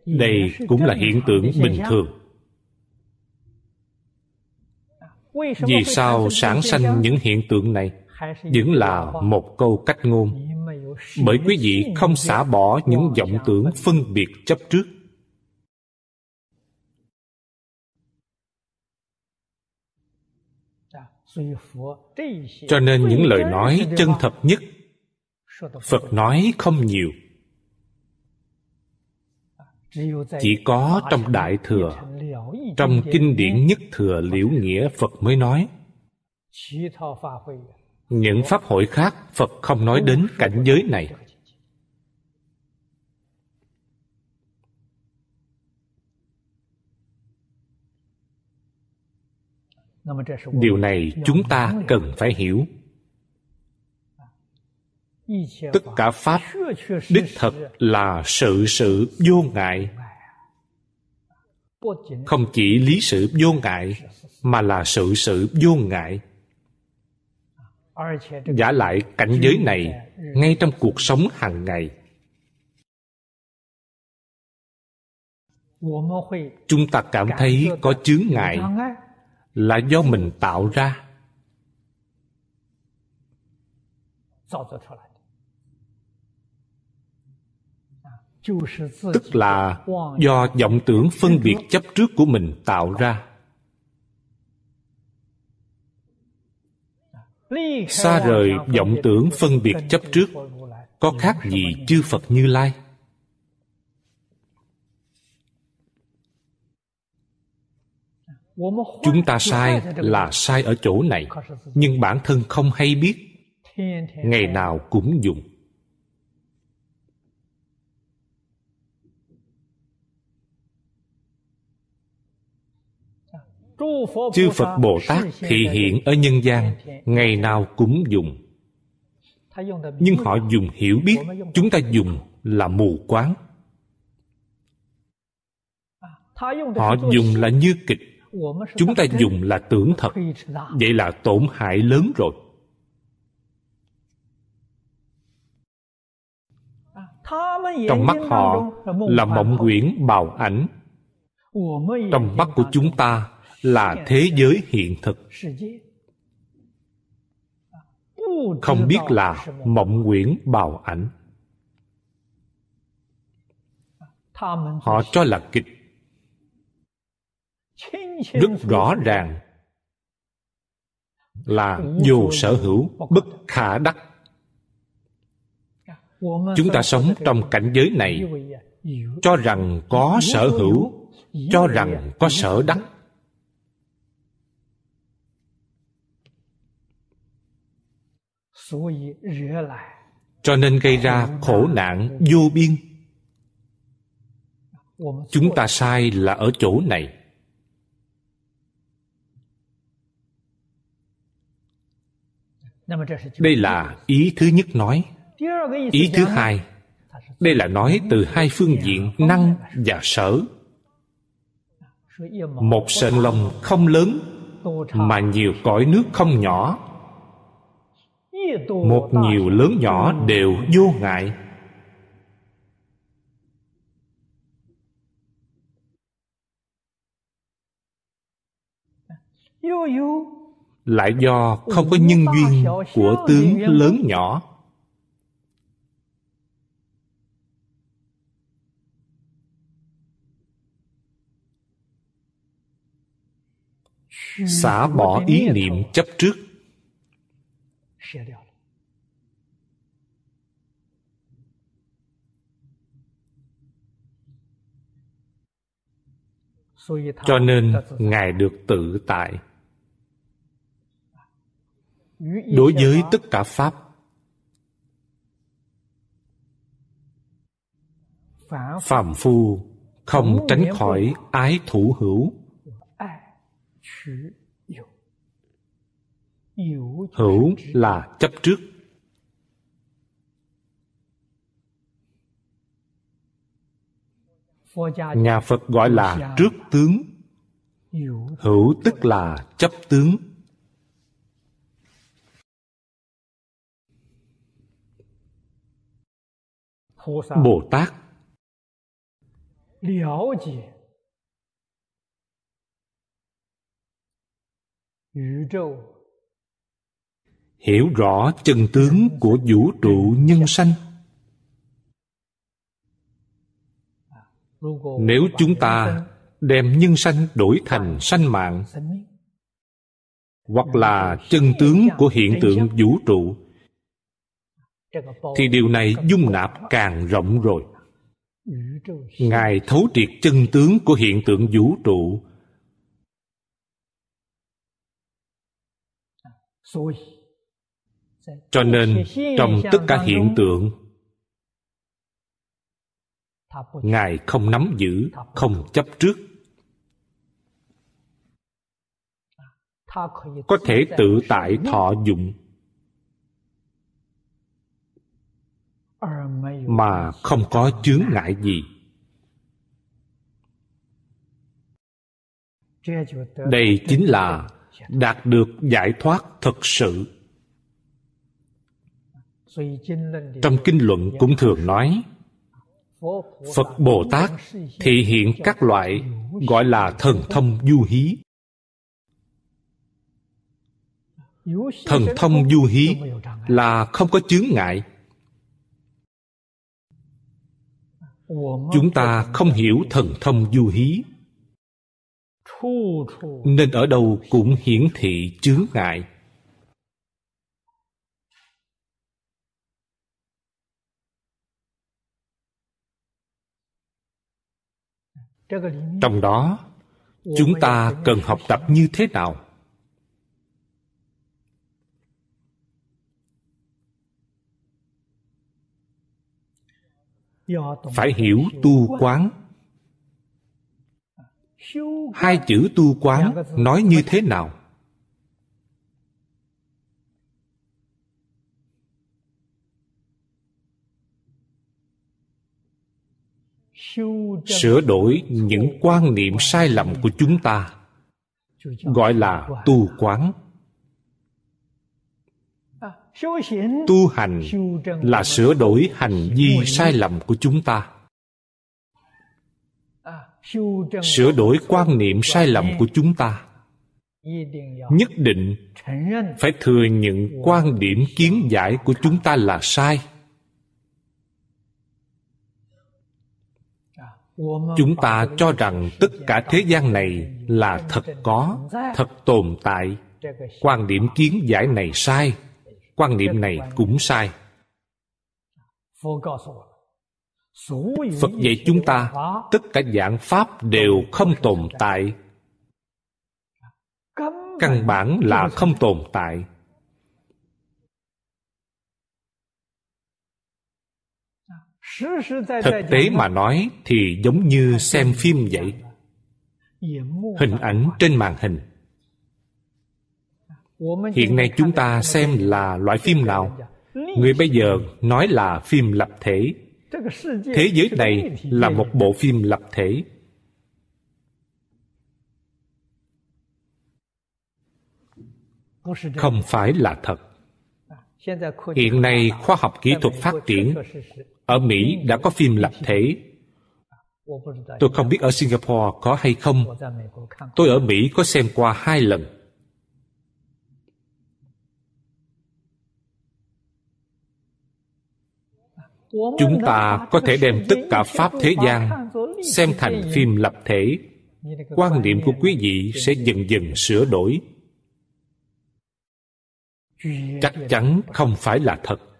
đây cũng là hiện tượng bình thường. Vì sao sản sanh những hiện tượng này? Vẫn là một câu cách ngôn. Bởi quý vị không xả bỏ những vọng tưởng phân biệt chấp trước. Cho nên những lời nói chân thật nhất, phật nói không nhiều chỉ có trong đại thừa trong kinh điển nhất thừa liễu nghĩa phật mới nói. Những pháp hội khác phật không nói đến cảnh giới này. Điều này chúng ta cần phải hiểu tất cả pháp đích thật là sự sự vô ngại. Không chỉ lý sự vô ngại, mà là sự sự vô ngại. Giả lại cảnh giới này ngay trong cuộc sống hàng ngày. Chúng ta cảm thấy có chướng ngại là do mình tạo ra. Tức là do vọng tưởng phân biệt chấp trước của mình tạo ra. Xa rời vọng tưởng phân biệt chấp trước có khác gì chư phật như lai? Chúng ta sai là sai ở chỗ này nhưng bản thân không hay biết. Ngày nào cũng dùng chư phật bồ tát thị hiện ở nhân gian, ngày nào cũng dùng. Nhưng họ dùng hiểu biết, chúng ta dùng là mù quáng. Họ dùng là như kịch, chúng ta dùng là tưởng thật. Vậy là tổn hại lớn rồi. Trong mắt họ là mộng quyển bào ảnh. Trong mắt của chúng ta là thế giới hiện thực. Không biết là mộng quyển bào ảnh. Họ cho là kịch rất rõ ràng là dù sở hữu bất khả đắc, chúng ta sống trong cảnh giới này cho rằng có sở hữu, cho rằng có sở đắc. Cho nên gây ra khổ nạn vô biên. Chúng ta sai là ở chỗ này. Đây là ý thứ nhất nói. Ý thứ hai đây là nói từ hai phương diện năng và sở. một sợi lông không lớn mà nhiều cõi nước không nhỏ một nhiều lớn nhỏ đều vô ngại. Lại do không có nhân duyên của tướng lớn nhỏ. Xả bỏ ý niệm chấp trước cho nên ngài được tự tại. đối với tất cả pháp. phàm phu không tránh khỏi ái thủ hữu hữu là chấp trước. Nhà phật gọi là trước tướng. hữu tức là chấp tướng. Bồ tát hiểu rõ chân tướng của vũ trụ nhân sanh. Nếu chúng ta đem nhân sanh đổi thành sanh mạng, hoặc là chân tướng của hiện tượng vũ trụ, thì điều này dung nạp càng rộng rồi. Ngài thấu triệt chân tướng của hiện tượng vũ trụ cho nên trong tất cả hiện tượng, ngài không nắm giữ, không chấp trước. Có thể tự tại thọ dụng, mà không có chướng ngại gì. Đây chính là đạt được giải thoát thực sự trong kinh luận cũng thường nói phật bồ tát thị hiện các loại gọi là thần thông du hí. Thần thông du hí là không có chướng ngại. Chúng ta không hiểu thần thông du hí. Nên ở đâu cũng hiển thị chướng ngại trong đó, chúng ta cần học tập như thế nào? Phải hiểu tu quán. Hai chữ tu quán nói như thế nào? Sửa đổi những quan niệm sai lầm của chúng ta, gọi là tu quán. Tu hành là sửa đổi hành vi sai lầm của chúng ta. Sửa đổi quan niệm sai lầm của chúng ta. Nhất định phải thừa nhận quan điểm kiến giải của chúng ta là sai. Chúng ta cho rằng tất cả thế gian này là thật có, thật tồn tại. Quan điểm kiến giải này sai, quan niệm này cũng sai. Phật dạy chúng ta, tất cả dạng pháp đều không tồn tại. Căn bản là không tồn tại. Thực tế mà nói thì giống như xem phim vậy. Hình ảnh trên màn hình. Hiện nay chúng ta xem là loại phim nào? Người bây giờ nói là phim lập thể. Thế giới này là một bộ phim lập thể. Không phải là thật. Hiện nay khoa học kỹ thuật phát triển ở mỹ đã có phim lập thể tôi không biết ở singapore có hay không. Tôi ở mỹ có xem qua hai lần. Chúng ta có thể đem tất cả pháp thế gian xem thành phim lập thể quan niệm của quý vị sẽ dần dần sửa đổi. Chắc chắn không phải là thật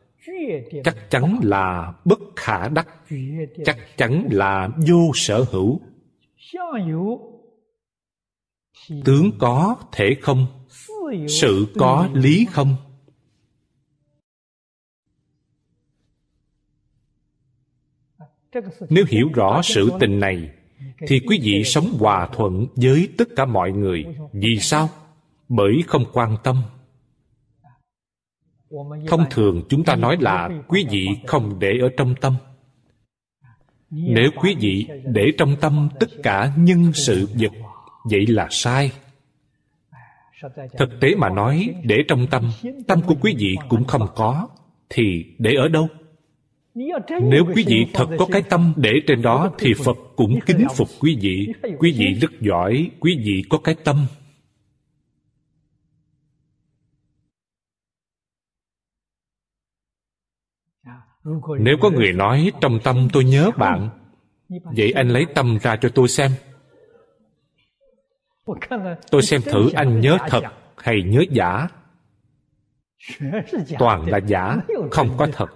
chắc chắn là bất khả đắc. Chắc chắn là vô sở hữu. Tướng có thể không? Sự có lý không? Nếu hiểu rõ sự tình này thì quý vị sống hòa thuận với tất cả mọi người. Vì sao? Bởi không quan tâm thông thường chúng ta nói là quý vị không để ở trong tâm. Nếu quý vị để trong tâm tất cả nhân sự vật, vậy là sai. Thực tế mà nói, để trong tâm tâm của quý vị cũng không có, thì để ở đâu? Nếu quý vị thật có cái tâm để trên đó, thì phật cũng kính phục quý vị. Quý vị rất giỏi, quý vị có cái tâm. Nếu có người nói trong tâm tôi nhớ bạn, vậy anh lấy tâm ra cho tôi xem. Tôi xem thử anh nhớ thật hay nhớ giả. Toàn là giả, không có thật.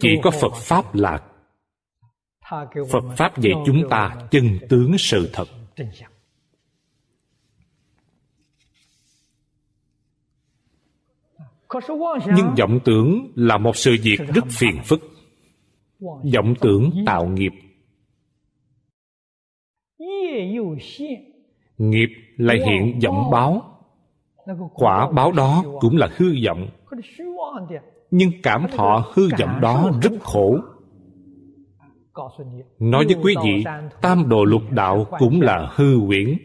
Chỉ có phật pháp là phật pháp dạy chúng ta chân tướng sự thật. Nhưng vọng tưởng là một sự việc rất phiền phức. Vọng tưởng tạo nghiệp. Nghiệp lại hiện vọng báo. Quả báo đó cũng là hư vọng. Nhưng cảm thọ hư vọng đó rất khổ. Nói với quý vị, tam đồ lục đạo cũng là hư quyển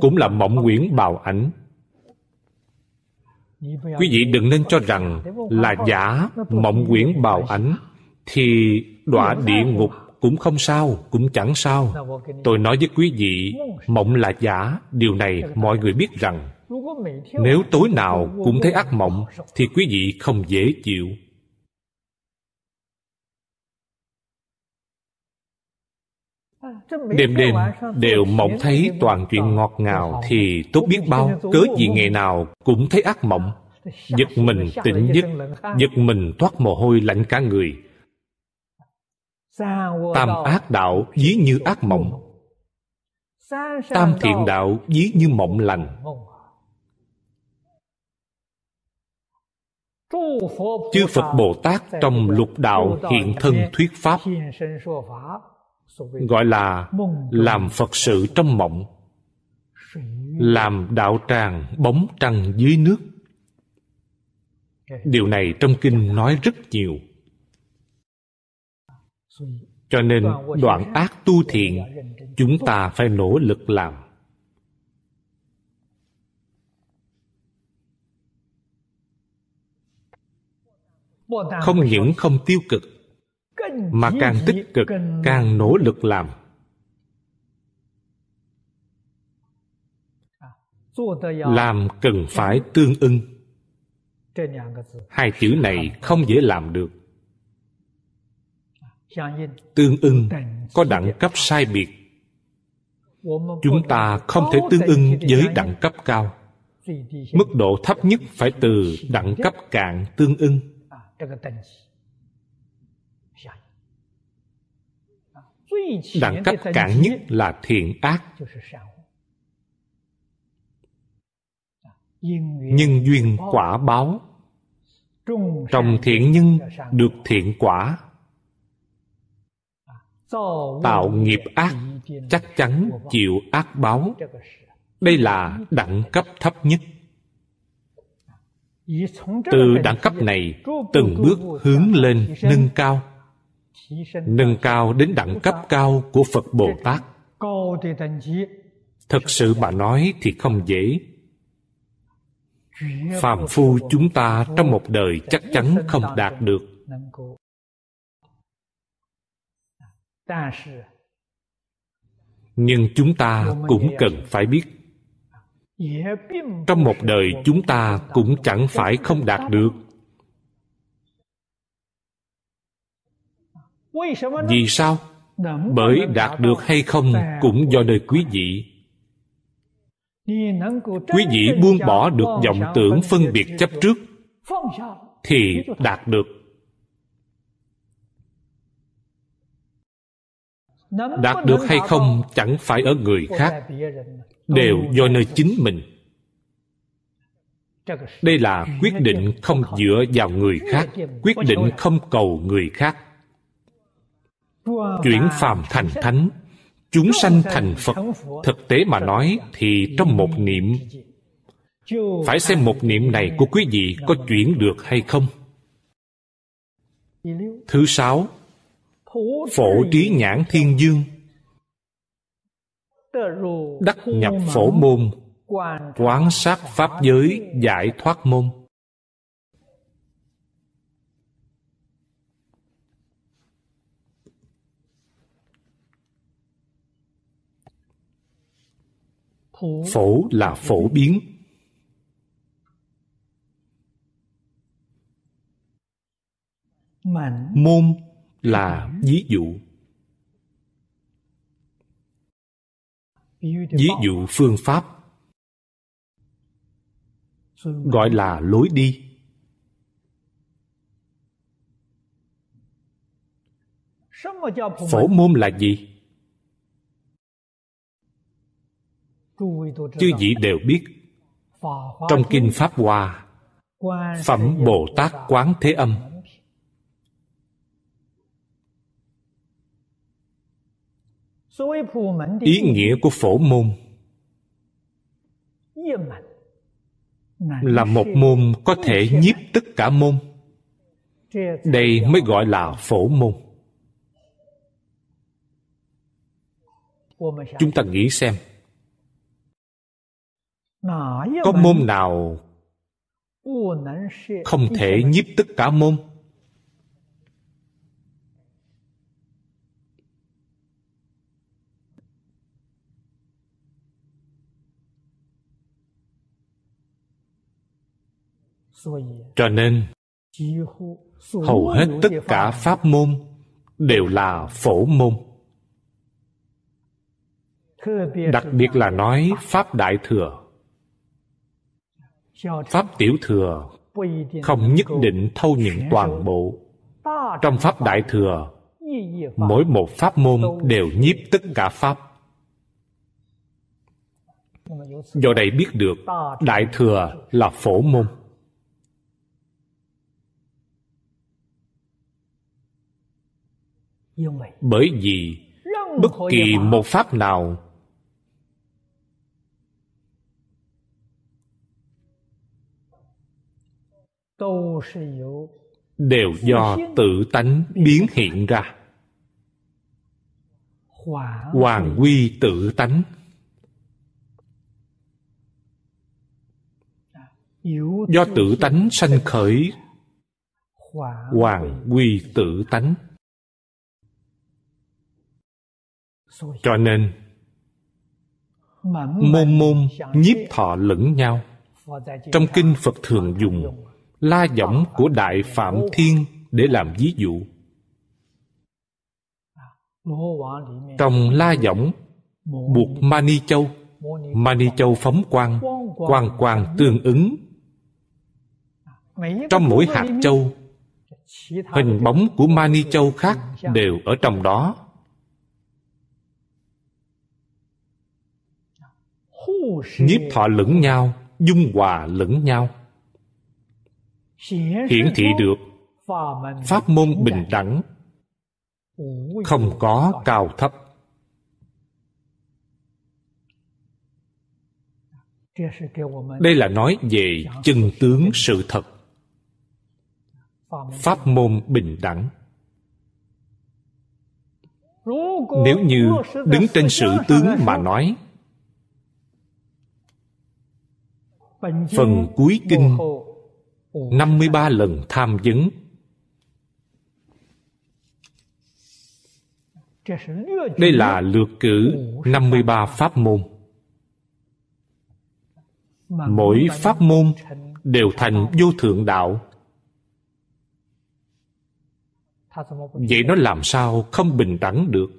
cũng là mộng quyển bào ảnh quý vị đừng nên cho rằng là giả mộng quyển bào ảnh thì đọa địa ngục cũng không sao, cũng chẳng sao. Tôi nói với quý vị, mộng là giả. Điều này mọi người biết rằng, nếu tối nào cũng thấy ác mộng thì quý vị không dễ chịu. Đêm đêm đều mộng thấy toàn chuyện ngọt ngào thì tốt biết bao cớ gì ngày nào cũng thấy ác mộng. giật mình tỉnh giấc giật mình toát mồ hôi lạnh cả người. Tam ác đạo ví như ác mộng. tam thiện đạo ví như mộng lành. chư phật bồ tát trong lục đạo hiện thân thuyết pháp gọi là làm phật sự trong mộng, làm đạo tràng bóng trăng dưới nước. Điều này trong kinh nói rất nhiều. Cho nên đoạn ác tu thiện chúng ta phải nỗ lực làm. Không những không tiêu cực mà càng tích cực càng nỗ lực làm. Làm cần phải tương ưng. Hai chữ này không dễ làm được. Tương ưng có đẳng cấp sai biệt. Chúng ta không thể tương ưng với đẳng cấp cao. Mức độ thấp nhất phải từ đẳng cấp cạn tương ưng đẳng cấp cạn nhất là thiện ác. nhân duyên quả báo. trồng thiện nhân được thiện quả. tạo nghiệp ác chắc chắn chịu ác báo. đây là đẳng cấp thấp nhất. Từ đẳng cấp này từng bước hướng lên nâng cao nâng cao đến đẳng cấp cao của phật bồ tát. Thật sự mà nói thì không dễ. Phàm phu chúng ta trong một đời chắc chắn không đạt được. Nhưng chúng ta cũng cần phải biết. Trong một đời chúng ta cũng chẳng phải không đạt được. Vì sao? Bởi đạt được hay không cũng do đời quý vị. Quý vị buông bỏ được vọng tưởng phân biệt chấp trước, thì đạt được. Đạt được hay không chẳng phải ở người khác, đều do nơi chính mình. Đây là quyết định không dựa vào người khác, quyết định không cầu người khác chuyển phàm thành thánh chúng sanh thành phật. Thực tế mà nói thì trong một niệm phải xem một niệm này của quý vị có chuyển được hay không. Thứ sáu phổ trí nhãn thiên dương. Đắc nhập phổ môn quán sát pháp giới. giải thoát môn phổ là phổ biến. Môn là ví dụ. Ví dụ phương pháp. Gọi là lối đi. Phổ môn là gì chư vị đều biết trong kinh pháp hoa phẩm bồ tát quán thế âm. Ý nghĩa của phổ môn là một môn có thể nhiếp tất cả môn. Đây mới gọi là phổ môn. Chúng ta nghĩ xem có môn nào không thể nhiếp tất cả môn? Cho nên hầu hết tất cả pháp môn đều là phổ môn. Đặc biệt là nói pháp đại thừa pháp tiểu thừa không nhất định thâu nhận toàn bộ. Trong pháp đại thừa, mỗi một pháp môn đều nhiếp tất cả pháp. Do đây biết được, đại thừa là phổ môn. Bởi vì bất kỳ một pháp nào đều do tự tánh biến hiện ra. Hoàn quy tự tánh. Do tự tánh sanh khởi. Hoàn quy tự tánh. Cho nên môn môn nhiếp thọ lẫn nhau. Trong kinh phật thường dùng la giọng của đại phạm thiên để làm ví dụ. Trong la giọng, buộc mani châu mani châu phóng quang quang quang tương ứng. Trong mỗi hạt châu, hình bóng của mani châu khác đều ở trong đó. Nhiếp thọ lẫn nhau, dung hòa lẫn nhau hiển thị được. Pháp môn bình đẳng. Không có cao thấp. Đây là nói về chân tướng sự thật. Pháp môn bình đẳng. Nếu như đứng trên sự tướng mà nói, phần cuối kinh 53 lần tham vấn. Đây là lược cử 53 pháp môn. Mỗi pháp môn đều thành vô thượng đạo. Vậy nó làm sao không bình đẳng được?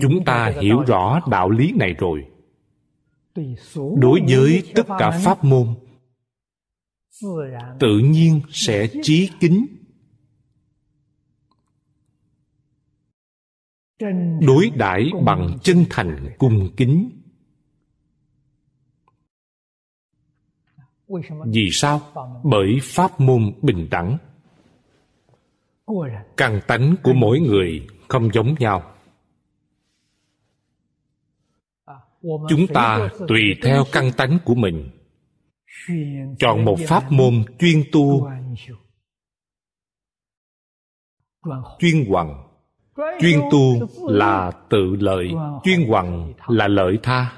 Chúng ta hiểu rõ đạo lý này rồi đối với tất cả pháp môn tự nhiên sẽ trí kính. Đối đãi bằng chân thành cung kính. Vì sao bởi pháp môn bình đẳng. Căn tánh của mỗi người không giống nhau chúng ta tùy theo căn tánh của mình chọn một pháp môn chuyên tu chuyên hoằng. Chuyên tu là tự lợi chuyên hoằng là lợi tha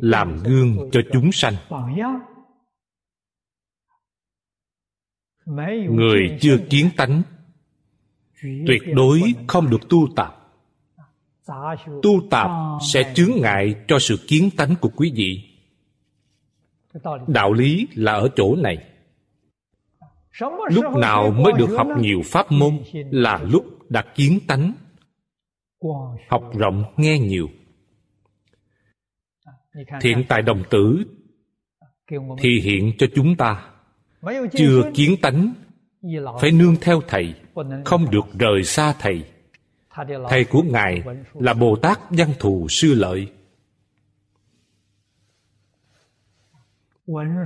làm gương cho chúng sanh. Người chưa kiến tánh tuyệt đối không được tu tập tu tạp sẽ chướng ngại cho sự kiến tánh của quý vị. Đạo lý là ở chỗ này. Lúc nào mới được học nhiều pháp môn là lúc đạt kiến tánh học rộng nghe nhiều. Thiện tài đồng tử thì hiện cho chúng ta. Chưa kiến tánh phải nương theo thầy không được rời xa thầy thầy của ngài là bồ tát văn thù sư lợi.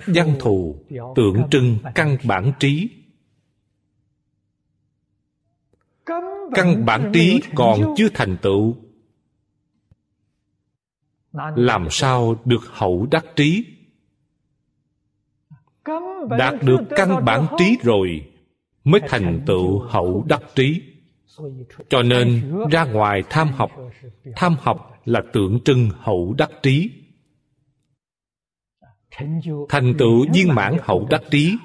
Văn thù tượng trưng căn bản trí. Căn bản trí còn chưa thành tựu. Làm sao được hậu đắc trí? Đạt được căn bản trí rồi mới thành tựu hậu đắc trí cho nên ra ngoài tham học tham học là tượng trưng hậu đắc trí. Thành tựu viên mãn hậu đắc trí.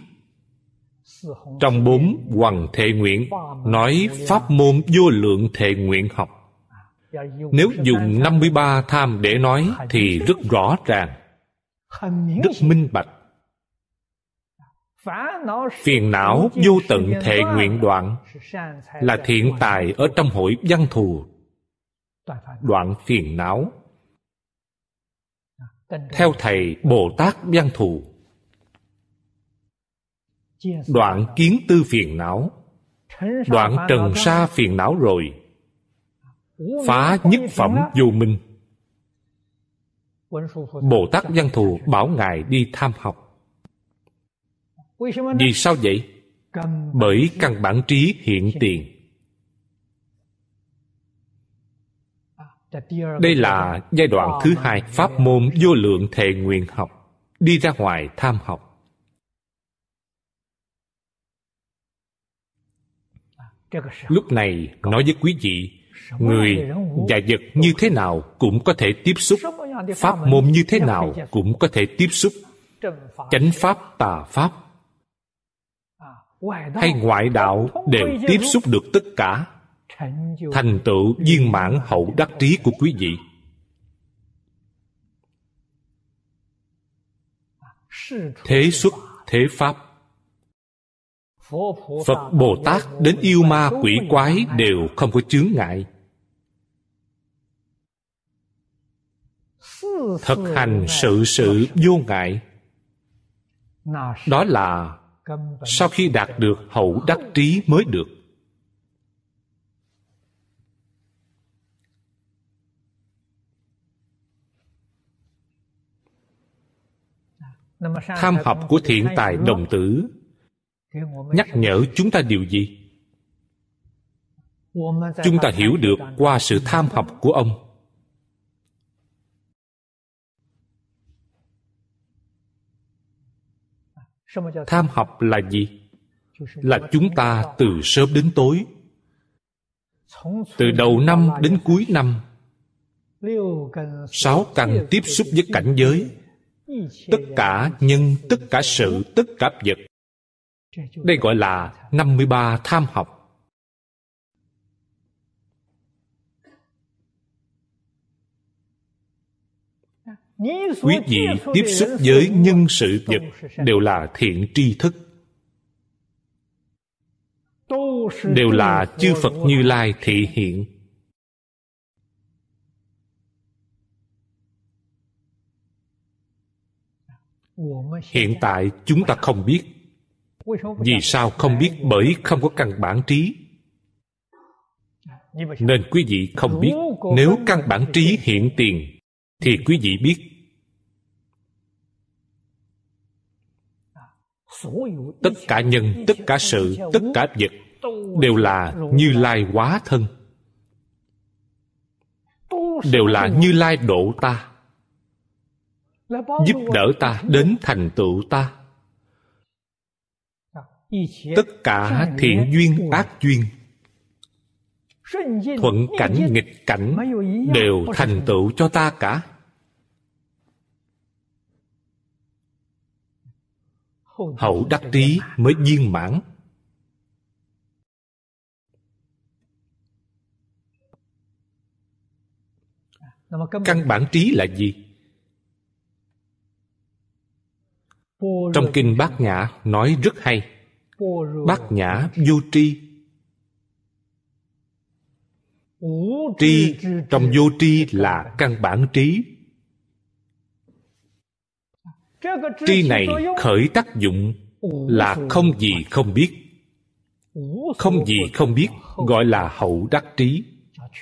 Trong bốn hoàng thệ nguyện, nói pháp môn vô lượng thệ nguyện học. Nếu dùng 53 tham để nói thì rất rõ ràng, rất minh bạch phiền não vô tận thệ nguyện đoạn là thiện tài ở trong hội văn thù. Đoạn phiền não. Theo thầy bồ tát văn thù. Đoạn kiến tư phiền não. Đoạn trần sa phiền não rồi. Phá nhất phẩm vô minh. Bồ tát văn thù bảo ngài đi tham học vì sao vậy? bởi căn bản trí hiện tiền. Đây là giai đoạn thứ hai pháp môn vô lượng thệ nguyện học đi ra ngoài tham học. Lúc này nói với quý vị người và vật như thế nào cũng có thể tiếp xúc. Pháp môn như thế nào cũng có thể tiếp xúc. Chánh pháp tà pháp hay ngoại đạo đều tiếp xúc được tất cả. Thành tựu viên mãn hậu đắc trí của quý vị. Thế xuất thế pháp. Phật bồ tát đến yêu ma quỷ quái đều không có chướng ngại. Thực hành sự sự vô ngại. Đó là sau khi đạt được hậu đắc trí mới được. Tham học của thiện tài đồng tử. Nhắc nhở chúng ta điều gì? Chúng ta hiểu được qua sự tham học của ông tham học là gì? Là chúng ta từ sớm đến tối. Từ đầu năm đến cuối năm. Sáu căn tiếp xúc với cảnh giới. tất cả nhân tất cả sự tất cả vật. Đây gọi là 53 tham học quý vị tiếp xúc với nhân sự vật đều là thiện tri thức, đều là chư phật như lai thị hiện. Hiện tại chúng ta không biết. Vì sao không biết? Bởi không có căn bản trí. Nên quý vị không biết. Nếu căn bản trí hiện tiền, thì quý vị biết. Tất cả nhân, tất cả sự, tất cả vật đều là như lai hóa thân. Đều là như lai độ ta. Giúp đỡ ta, đến thành tựu ta. Tất cả thiện duyên ác duyên, thuận cảnh, nghịch cảnh đều thành tựu cho ta cả. Hậu đắc trí mới viên mãn. Căn bản trí là gì? Trong kinh bát nhã nói rất hay. Bát nhã vô tri. Tri trong vô tri là căn bản trí tri này khởi tác dụng là không gì không biết. Không gì không biết gọi là hậu đắc trí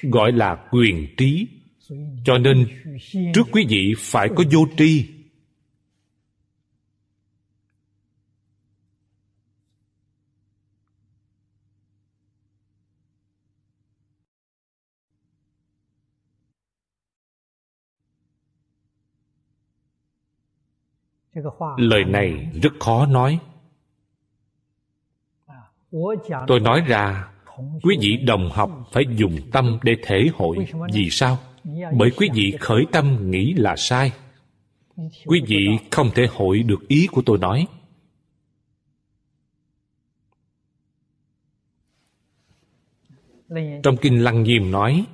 gọi là quyền trí. Cho nên trước quý vị phải có vô tri lời này rất khó nói. Tôi nói ra, quý vị đồng học phải dùng tâm để thể hội. Vì sao? Bởi quý vị khởi tâm nghĩ là sai. Quý vị không thể hội được ý của tôi nói. Trong kinh lăng nghiêm nói,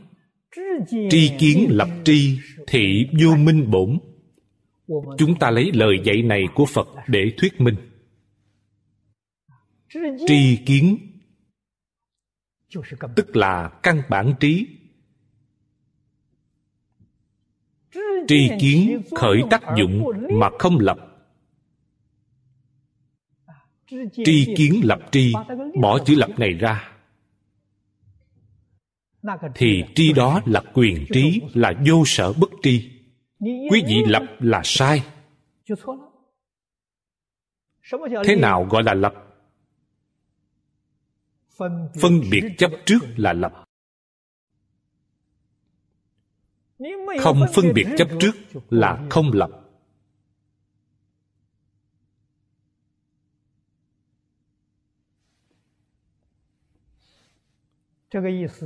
tri kiến lập tri thị vô minh bổn chúng ta lấy lời dạy này của phật để thuyết minh. Tri kiến, tức là căn bản trí. Tri kiến khởi tác dụng mà không lập. Tri kiến lập tri, bỏ chữ lập này ra. Thì tri đó là quyền trí, là vô sở bất tri quý vị lập là sai. Thế nào gọi là lập? Phân biệt chấp trước là lập. Không phân biệt chấp trước là không lập.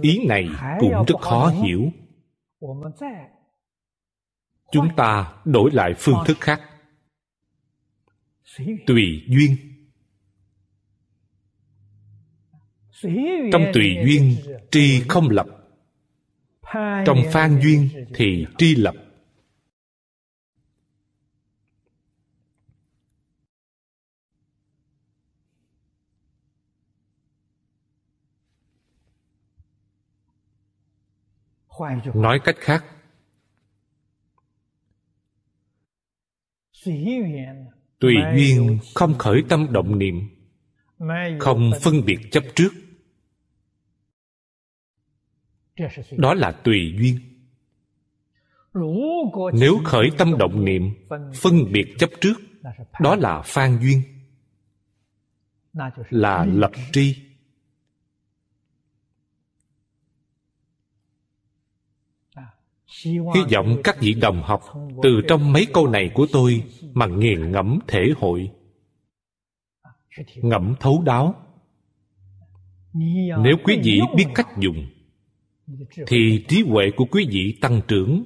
Ý này cũng rất khó hiểu chúng ta đổi lại phương thức khác. Tùy duyên. Trong tùy duyên, tri không lập. Trong phan duyên thì tri lập. Nói cách khác tùy duyên không khởi tâm động niệm không phân biệt chấp trước. Đó là tùy duyên. Nếu khởi tâm động niệm phân biệt chấp trước đó là phan duyên là lập tri hy vọng các vị đồng học từ trong mấy câu này của tôi mà nghiền ngẫm thể hội. Ngẫm thấu đáo. Nếu quý vị biết cách dùng, thì trí huệ của quý vị tăng trưởng.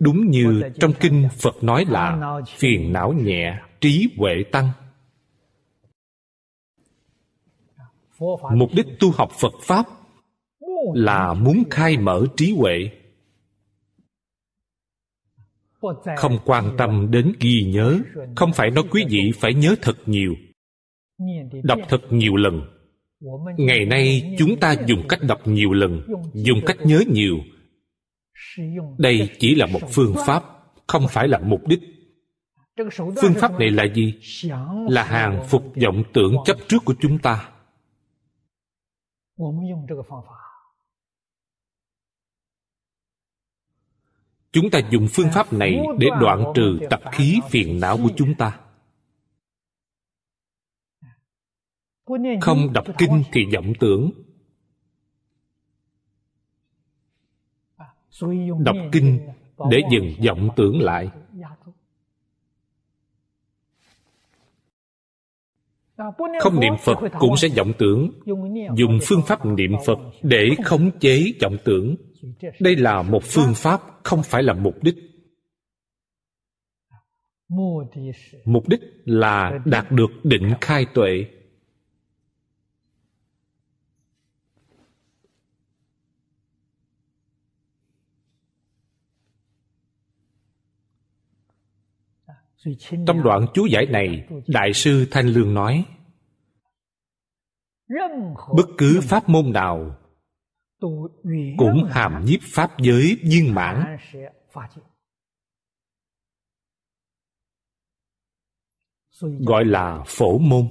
Đúng như trong kinh phật nói là phiền não nhẹ, trí huệ tăng. Mục đích tu học phật pháp là muốn khai mở trí huệ. Không quan tâm đến ghi nhớ. Không phải nói quý vị phải nhớ thật nhiều. Đọc thật nhiều lần. Ngày nay chúng ta dùng cách đọc nhiều lần, dùng cách nhớ nhiều. Đây chỉ là một phương pháp, không phải là mục đích. Phương pháp này là gì? Là hàng phục vọng tưởng chấp trước của chúng ta. Chúng ta dùng phương pháp này để đoạn trừ tập khí phiền não của chúng ta. Không đọc kinh thì vọng tưởng. Đọc kinh để dừng vọng tưởng lại. Không niệm phật cũng sẽ vọng tưởng. Dùng phương pháp niệm phật để khống chế vọng tưởng đây là một phương pháp không phải là mục đích. Mục đích là đạt được định khai tuệ. Trong đoạn chú giải này, đại sư thanh lương nói, bất cứ pháp môn nào cũng hàm nhiếp pháp giới viên mãn. Gọi là phổ môn.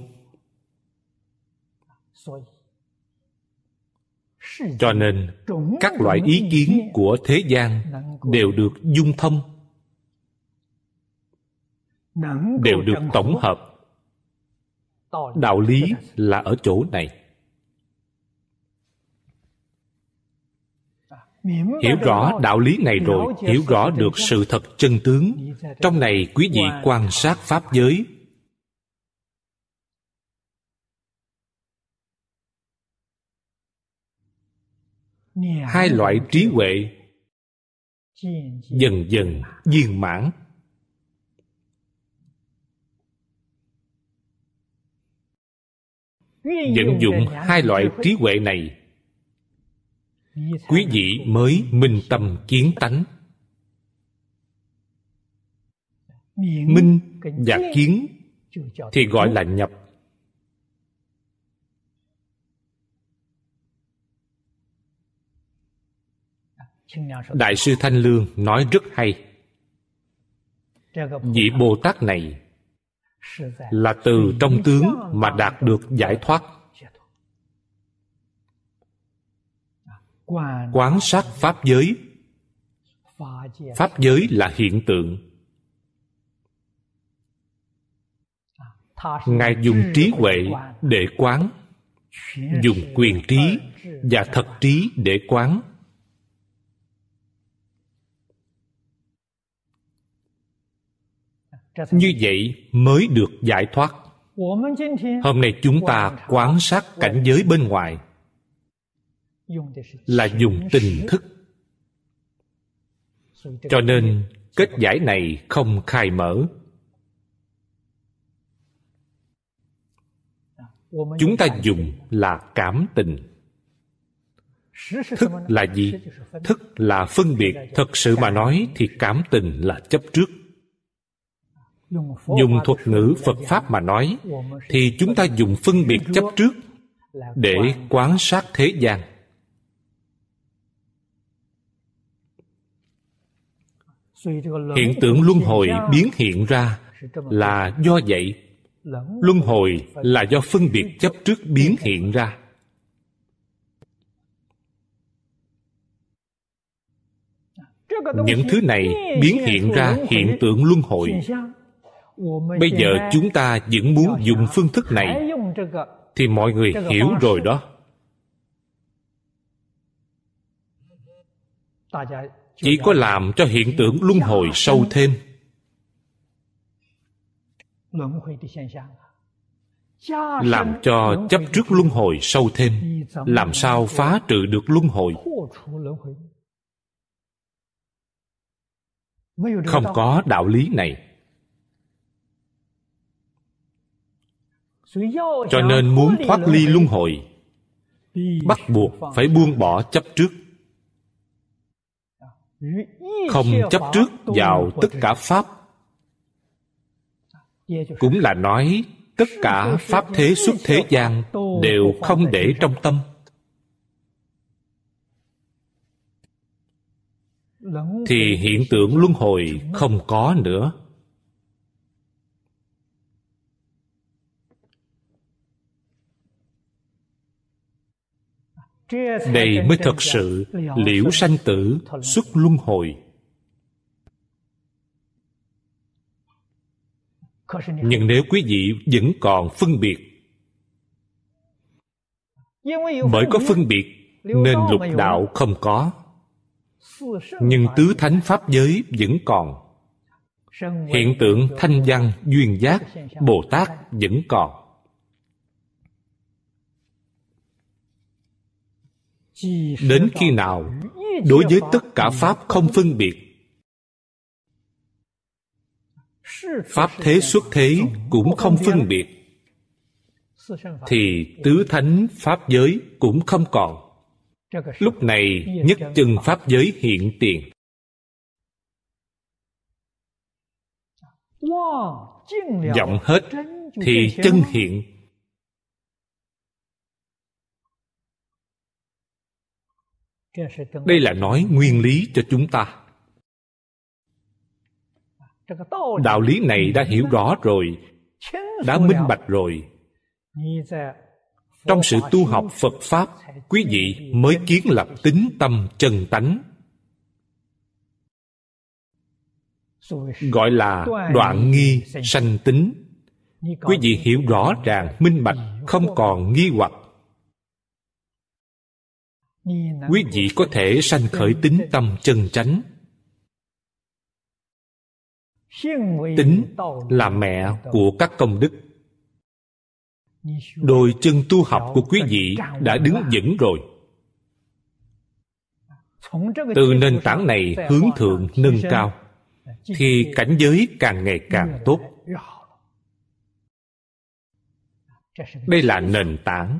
Cho nên các loại ý kiến của thế gian đều được dung thông đều được tổng hợp. Đạo lý là ở chỗ này hiểu rõ đạo lý này rồi hiểu rõ được sự thật chân tướng. Trong này quý vị quan sát pháp giới. Hai loại trí huệ dần dần viên mãn. Vận dụng hai loại trí huệ này quý vị mới minh tâm kiến tánh. Minh và kiến thì gọi là nhập. Đại sư thanh lương nói rất hay. Vị bồ tát này là từ trong tướng mà đạt được giải thoát. Quán sát pháp giới. Pháp giới là hiện tượng. Ngài dùng trí huệ để quán dùng quyền trí và thật trí để quán. Như vậy mới được giải thoát. Hôm nay chúng ta quán sát cảnh giới bên ngoài là dùng tình thức. Cho nên kết giải này không khai mở. Chúng ta dùng là cảm tình. Thức là gì? Thức là phân biệt. Thật sự mà nói thì cảm tình là chấp trước. Dùng thuật ngữ phật pháp mà nói thì chúng ta dùng phân biệt chấp trước để quán sát thế gian. Hiện tượng luân hồi biến hiện ra là do vậy. Luân hồi là do phân biệt chấp trước biến hiện ra. Những thứ này biến hiện ra hiện tượng luân hồi. Bây giờ chúng ta vẫn muốn dùng phương thức này, thì mọi người hiểu rồi đó chỉ có làm cho hiện tượng luân hồi sâu thêm. Làm cho chấp trước luân hồi sâu thêm. Làm sao phá trừ được luân hồi? Không có đạo lý này. Cho nên muốn thoát ly luân hồi, bắt buộc phải buông bỏ chấp trước không chấp trước vào tất cả pháp. Cũng là nói tất cả pháp thế xuất thế gian đều không để trong tâm. Thì hiện tượng luân hồi không có nữa đây mới thật sự liễu sanh tử xuất luân hồi. Nhưng nếu quý vị vẫn còn phân biệt, bởi có phân biệt nên lục đạo không có. Nhưng tứ thánh pháp giới vẫn còn. Hiện tượng thanh văn duyên giác bồ tát vẫn còn. Đến khi nào, đối với tất cả pháp không phân biệt. Pháp thế xuất thế cũng không phân biệt. Thì tứ thánh pháp giới cũng không còn. Lúc này nhất chân pháp giới hiện tiền. Vọng hết thì chân hiện đây là nói nguyên lý cho chúng ta. Đạo lý này đã hiểu rõ rồi đã minh bạch rồi. Trong sự tu học phật pháp quý vị mới kiến lập tính tâm chân tánh. Gọi là đoạn nghi sanh tính. quý vị hiểu rõ ràng minh bạch không còn nghi hoặc quý vị có thể sanh khởi tính tâm chân chánh. Tính là mẹ của các công đức. Đôi chân tu học của quý vị đã đứng vững rồi. Từ nền tảng này hướng thượng nâng cao, thì cảnh giới càng ngày càng tốt. Đây là nền tảng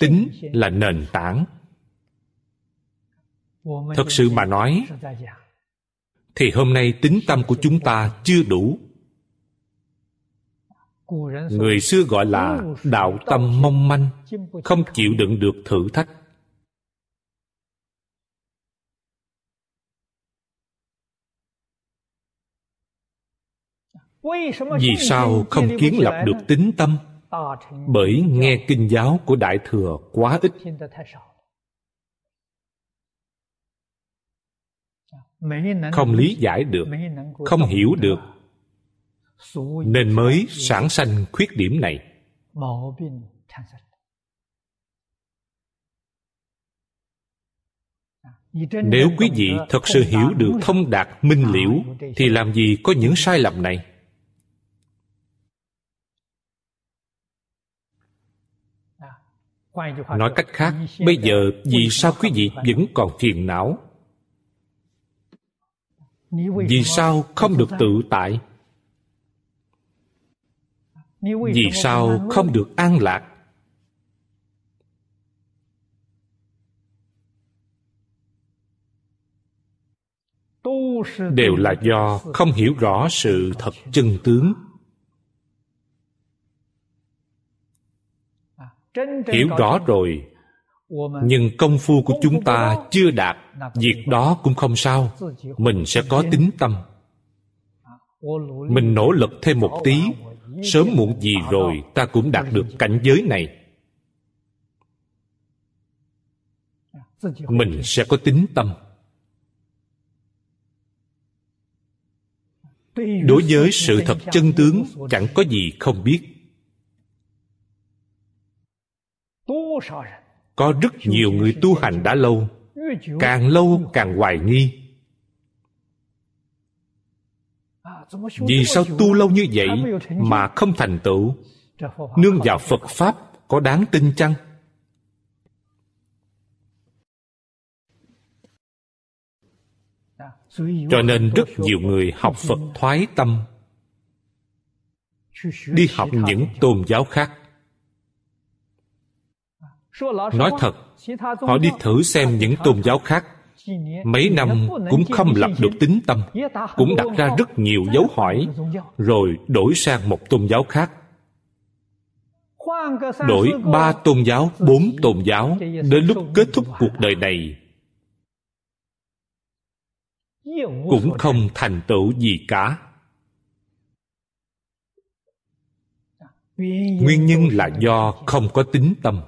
tính là nền tảng. Thật sự mà nói, thì hôm nay tính tâm của chúng ta chưa đủ. Người xưa gọi là đạo tâm mong manh, không chịu đựng được thử thách. Vì sao không kiến lập được tính tâm? Bởi nghe kinh giáo của đại thừa quá ít. Không lý giải được, không hiểu được. Nên mới sản sanh khuyết điểm này. Nếu quý vị thật sự hiểu được thông đạt minh liễu, thì làm gì có những sai lầm này? Nói cách khác, bây giờ vì sao quý vị vẫn còn phiền não? Vì sao không được tự tại? Vì sao không được an lạc? Đều là do không hiểu rõ sự thật chân tướng. Hiểu rõ rồi, nhưng công phu của chúng ta chưa đạt, việc đó cũng không sao. Mình sẽ có tính tâm. Mình nỗ lực thêm một tí. Sớm muộn gì rồi, ta cũng đạt được cảnh giới này. Mình sẽ có tính tâm. Đối với sự thật chân tướng, chẳng có gì không biết. Có rất nhiều người tu hành đã lâu, càng lâu càng hoài nghi. Vì sao tu lâu như vậy mà không thành tựu? Nương vào phật pháp có đáng tin chăng? Cho nên rất nhiều người học phật thoái tâm, đi học những tôn giáo khác nói thật, họ đi thử xem những tôn giáo khác. Mấy năm cũng không lập được tính tâm, cũng đặt ra rất nhiều dấu hỏi, rồi đổi sang một tôn giáo khác. Đổi ba tôn giáo, bốn tôn giáo đến lúc kết thúc cuộc đời này. Cũng không thành tựu gì cả. Nguyên nhân là do không có tính tâm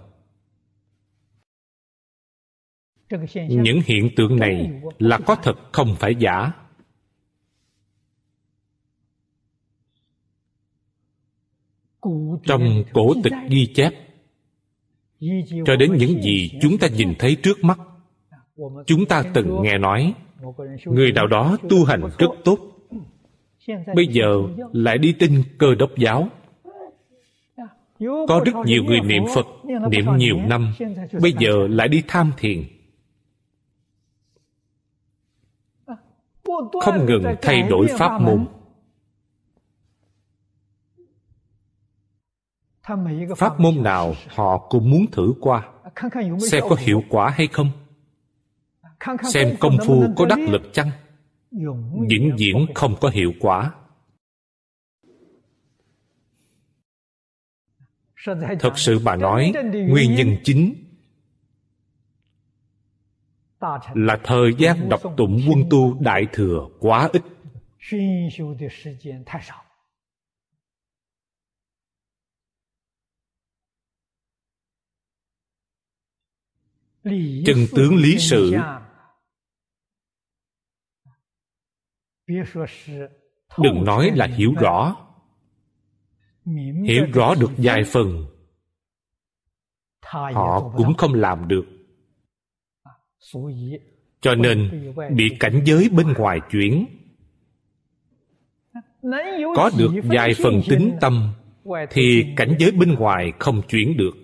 những hiện tượng này là có thật không phải giả. Trong cổ tịch ghi chép cho đến những gì chúng ta nhìn thấy trước mắt chúng ta từng nghe nói người nào đó tu hành rất tốt. Bây giờ lại đi tin cơ đốc giáo. Có rất nhiều người niệm phật niệm nhiều năm bây giờ lại đi tham thiền không ngừng thay đổi pháp môn. Pháp môn nào họ cũng muốn thử qua? Xem có hiệu quả hay không? Xem công phu có đắc lực chăng? Vĩnh viễn không có hiệu quả. Thật sự mà nói nguyên nhân chính là thời gian đọc tụng quân tu đại thừa quá ít. Chân tướng lý sự. Đừng nói là hiểu rõ. Hiểu rõ được vài phần. Họ cũng không làm được cho nên bị cảnh giới bên ngoài chuyển. Có được vài phần tính tâm, thì cảnh giới bên ngoài không chuyển được.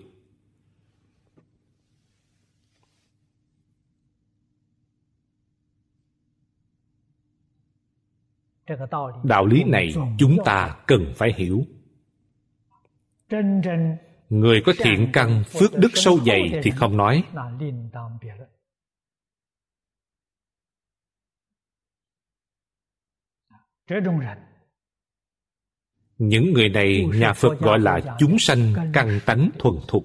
Đạo lý này chúng ta cần phải hiểu. Người có thiện căn, phước đức sâu dày thì không nói. Những người này nhà phật gọi là chúng sanh căn tánh thuần thục.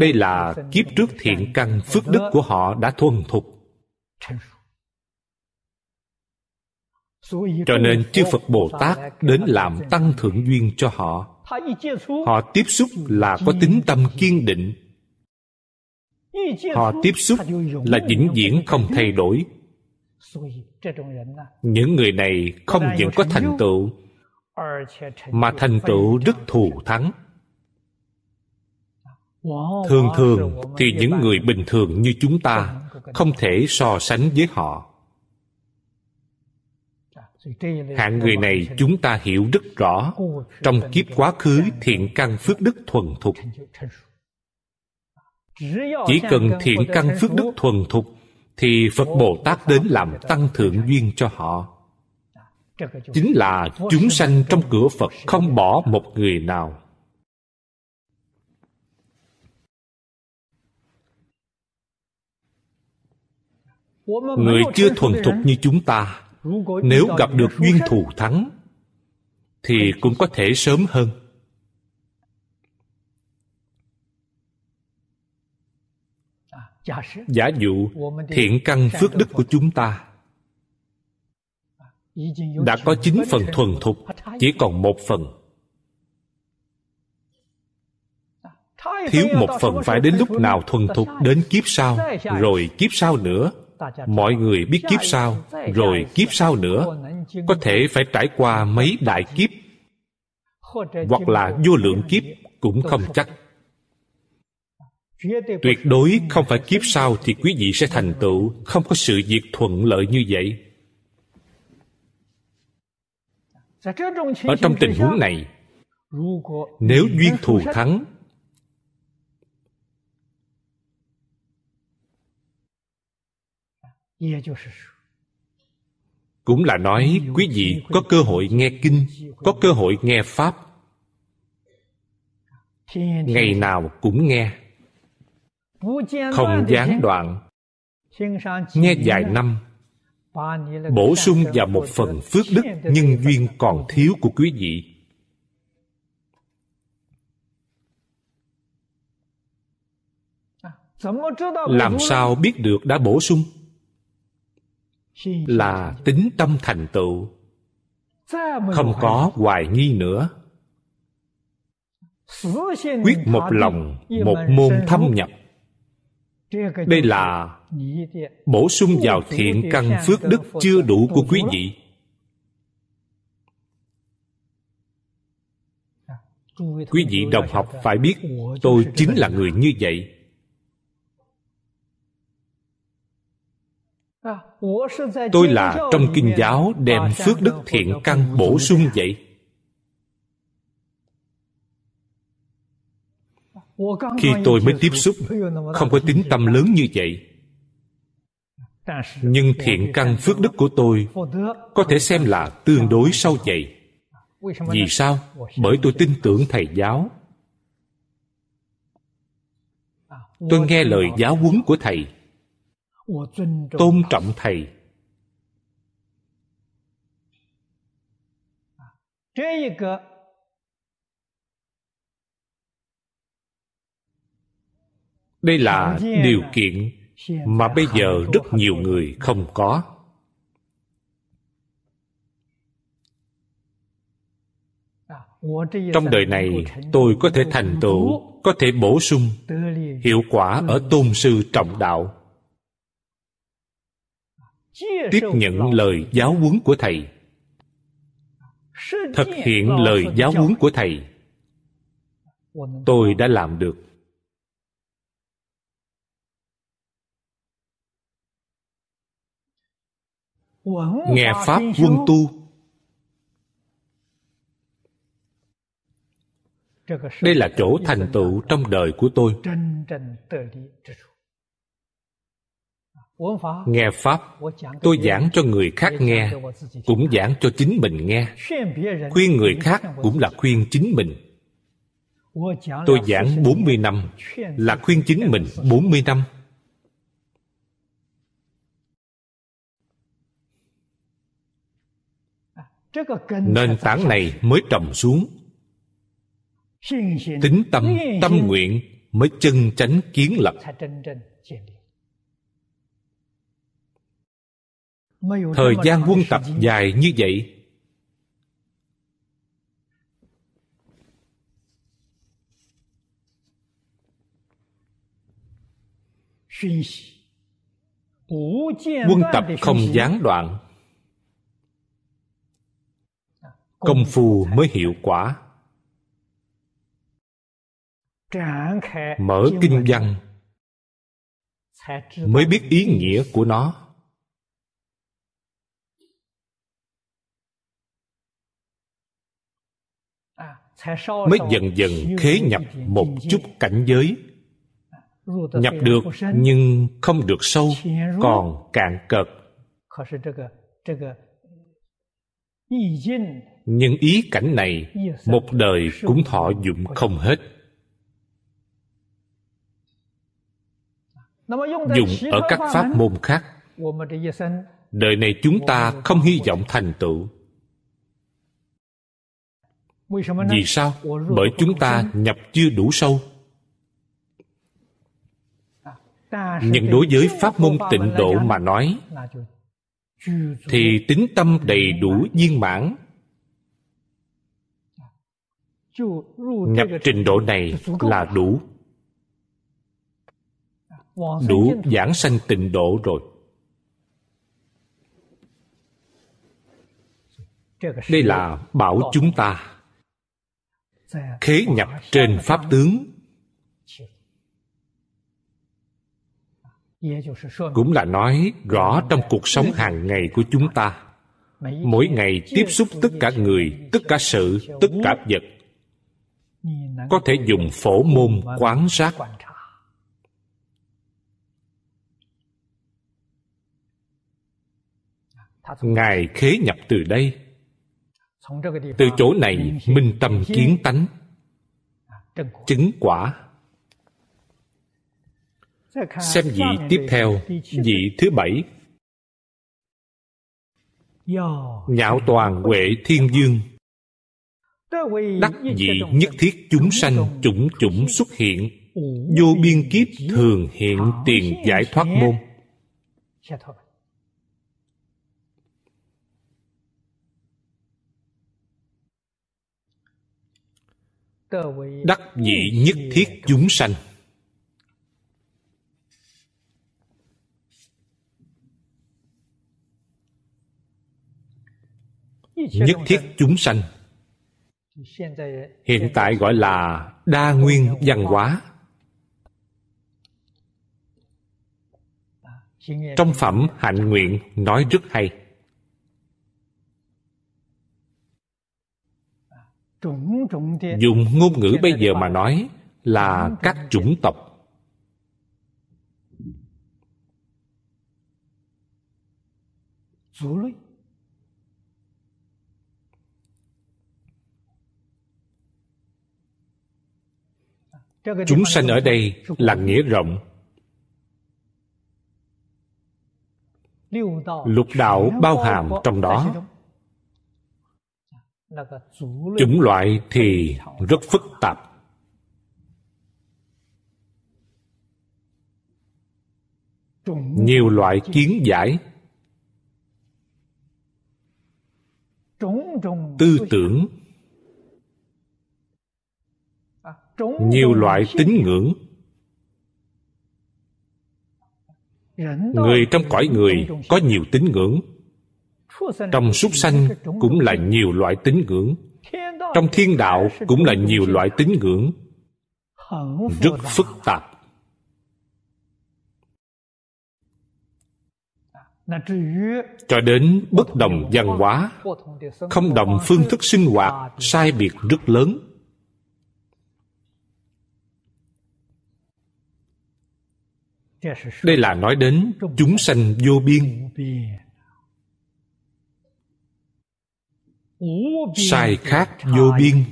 Đây là kiếp trước thiện căn phước đức của họ đã thuần thục. Cho nên chư phật bồ tát đến làm tăng thượng duyên cho họ. Họ tiếp xúc là có tính tâm kiên định. Họ tiếp xúc là vĩnh viễn không thay đổi những người này không những có thành tựu mà thành tựu rất thù thắng. thường thường thì những người bình thường như chúng ta không thể so sánh với họ. Hạng người này chúng ta hiểu rất rõ. Trong kiếp quá khứ thiện căn phước đức thuần thục. Chỉ cần thiện căn phước đức thuần thục thì phật bồ tát đến làm tăng thượng duyên cho họ. Chính là chúng sanh trong cửa phật không bỏ một người nào. Người chưa thuần thục như chúng ta, nếu gặp được duyên thù thắng, thì cũng có thể sớm hơn. Giả dụ thiện căn phước đức của chúng ta. Đã có chín phần thuần thục chỉ còn một phần. Thiếu một phần phải đến lúc nào thuần thục đến kiếp sau rồi kiếp sau nữa. Mọi người biết kiếp sau rồi kiếp sau nữa. Có thể phải trải qua mấy đại kiếp hoặc là vô lượng kiếp cũng không chắc tuyệt đối không phải kiếp sau thì quý vị sẽ thành tựu. Không có sự việc thuận lợi như vậy. Ở trong tình huống này nếu duyên thù thắng cũng là nói quý vị có cơ hội nghe kinh có cơ hội nghe pháp ngày nào cũng nghe không gián đoạn. nghe vài năm bổ sung vào một phần phước đức nhân duyên còn thiếu của quý vị. Làm sao biết được đã bổ sung? Là tính tâm thành tựu. Không có hoài nghi nữa. Quyết một lòng một môn thâm nhập đây là bổ sung vào thiện căn phước đức chưa đủ của quý vị. Quý vị đồng học phải biết tôi chính là người như vậy. Tôi là trong kinh giáo đem phước đức thiện căn bổ sung vậy khi tôi mới tiếp xúc, không có tính tâm lớn như vậy. Nhưng thiện căn phước đức của tôi có thể xem là tương đối sâu dày. Vì sao? Bởi tôi tin tưởng thầy giáo. Tôi nghe lời giáo huấn của thầy. Tôn trọng thầy. Đây là điều kiện mà bây giờ rất nhiều người không có. Trong đời này tôi có thể thành tựu có thể bổ sung hiệu quả ở tôn sư trọng đạo. Tiếp nhận lời giáo huấn của thầy. Thực hiện lời giáo huấn của thầy. Tôi đã làm được nghe pháp quân tu. Đây là chỗ thành tựu trong đời của tôi. Nghe pháp. Tôi giảng cho người khác nghe cũng giảng cho chính mình nghe. Khuyên người khác cũng là khuyên chính mình. Tôi giảng 40 năm là khuyên chính mình 40 năm nền tảng này mới trồng xuống. Tính tâm tâm nguyện mới chân chánh kiến lập. Thời gian quân tập dài như vậy. Quân tập không gián đoạn công phu mới hiệu quả. Mở kinh văn mới biết ý nghĩa của nó. Mới dần dần khế nhập một chút cảnh giới. Nhập được nhưng không được sâu, còn cạn cợt nhưng ý cảnh này một đời cũng thọ dụng không hết. Dùng ở các pháp môn khác, đời này chúng ta không hy vọng thành tựu. Vì sao? Bởi chúng ta nhập chưa đủ sâu. Nhưng đối với pháp môn tịnh độ mà nói, thì tính tâm đầy đủ viên mãn nhập trình độ này là đủ. Đủ giảng sanh tịnh độ rồi. Đây là bảo chúng ta khế nhập trên pháp tướng. Cũng là nói rõ trong cuộc sống hàng ngày của chúng ta. Mỗi ngày tiếp xúc tất cả người tất cả sự tất cả vật có thể dùng phổ môn quán sát. Ngài khế nhập từ đây. Từ chỗ này minh tâm kiến tánh. Chứng quả. Xem vị tiếp theo vị thứ bảy. Nhạo toàn huệ thiên dương đắc vị nhất thiết chúng sanh chủng chủng xuất hiện. vô biên kiếp thường hiện tiền giải thoát môn. Đắc vị nhất thiết chúng sanh. Nhất thiết chúng sanh hiện tại gọi là đa nguyên văn hóa. Trong phẩm hạnh nguyện nói rất hay. Dùng ngôn ngữ bây giờ mà nói là các chủng tộc chúng sanh ở đây là nghĩa rộng. Lục đạo bao hàm trong đó. chủng loại thì rất phức tạp. Nhiều loại kiến giải. Tư tưởng nhiều loại tín ngưỡng. Người trong cõi người có nhiều tín ngưỡng. Trong súc sanh cũng là nhiều loại tín ngưỡng. Trong thiên đạo cũng là nhiều loại tín ngưỡng. Rất phức tạp. Cho đến bất đồng văn hóa không đồng phương thức sinh hoạt sai biệt rất lớn đây là nói đến chúng sanh vô biên. Sai khác vô biên.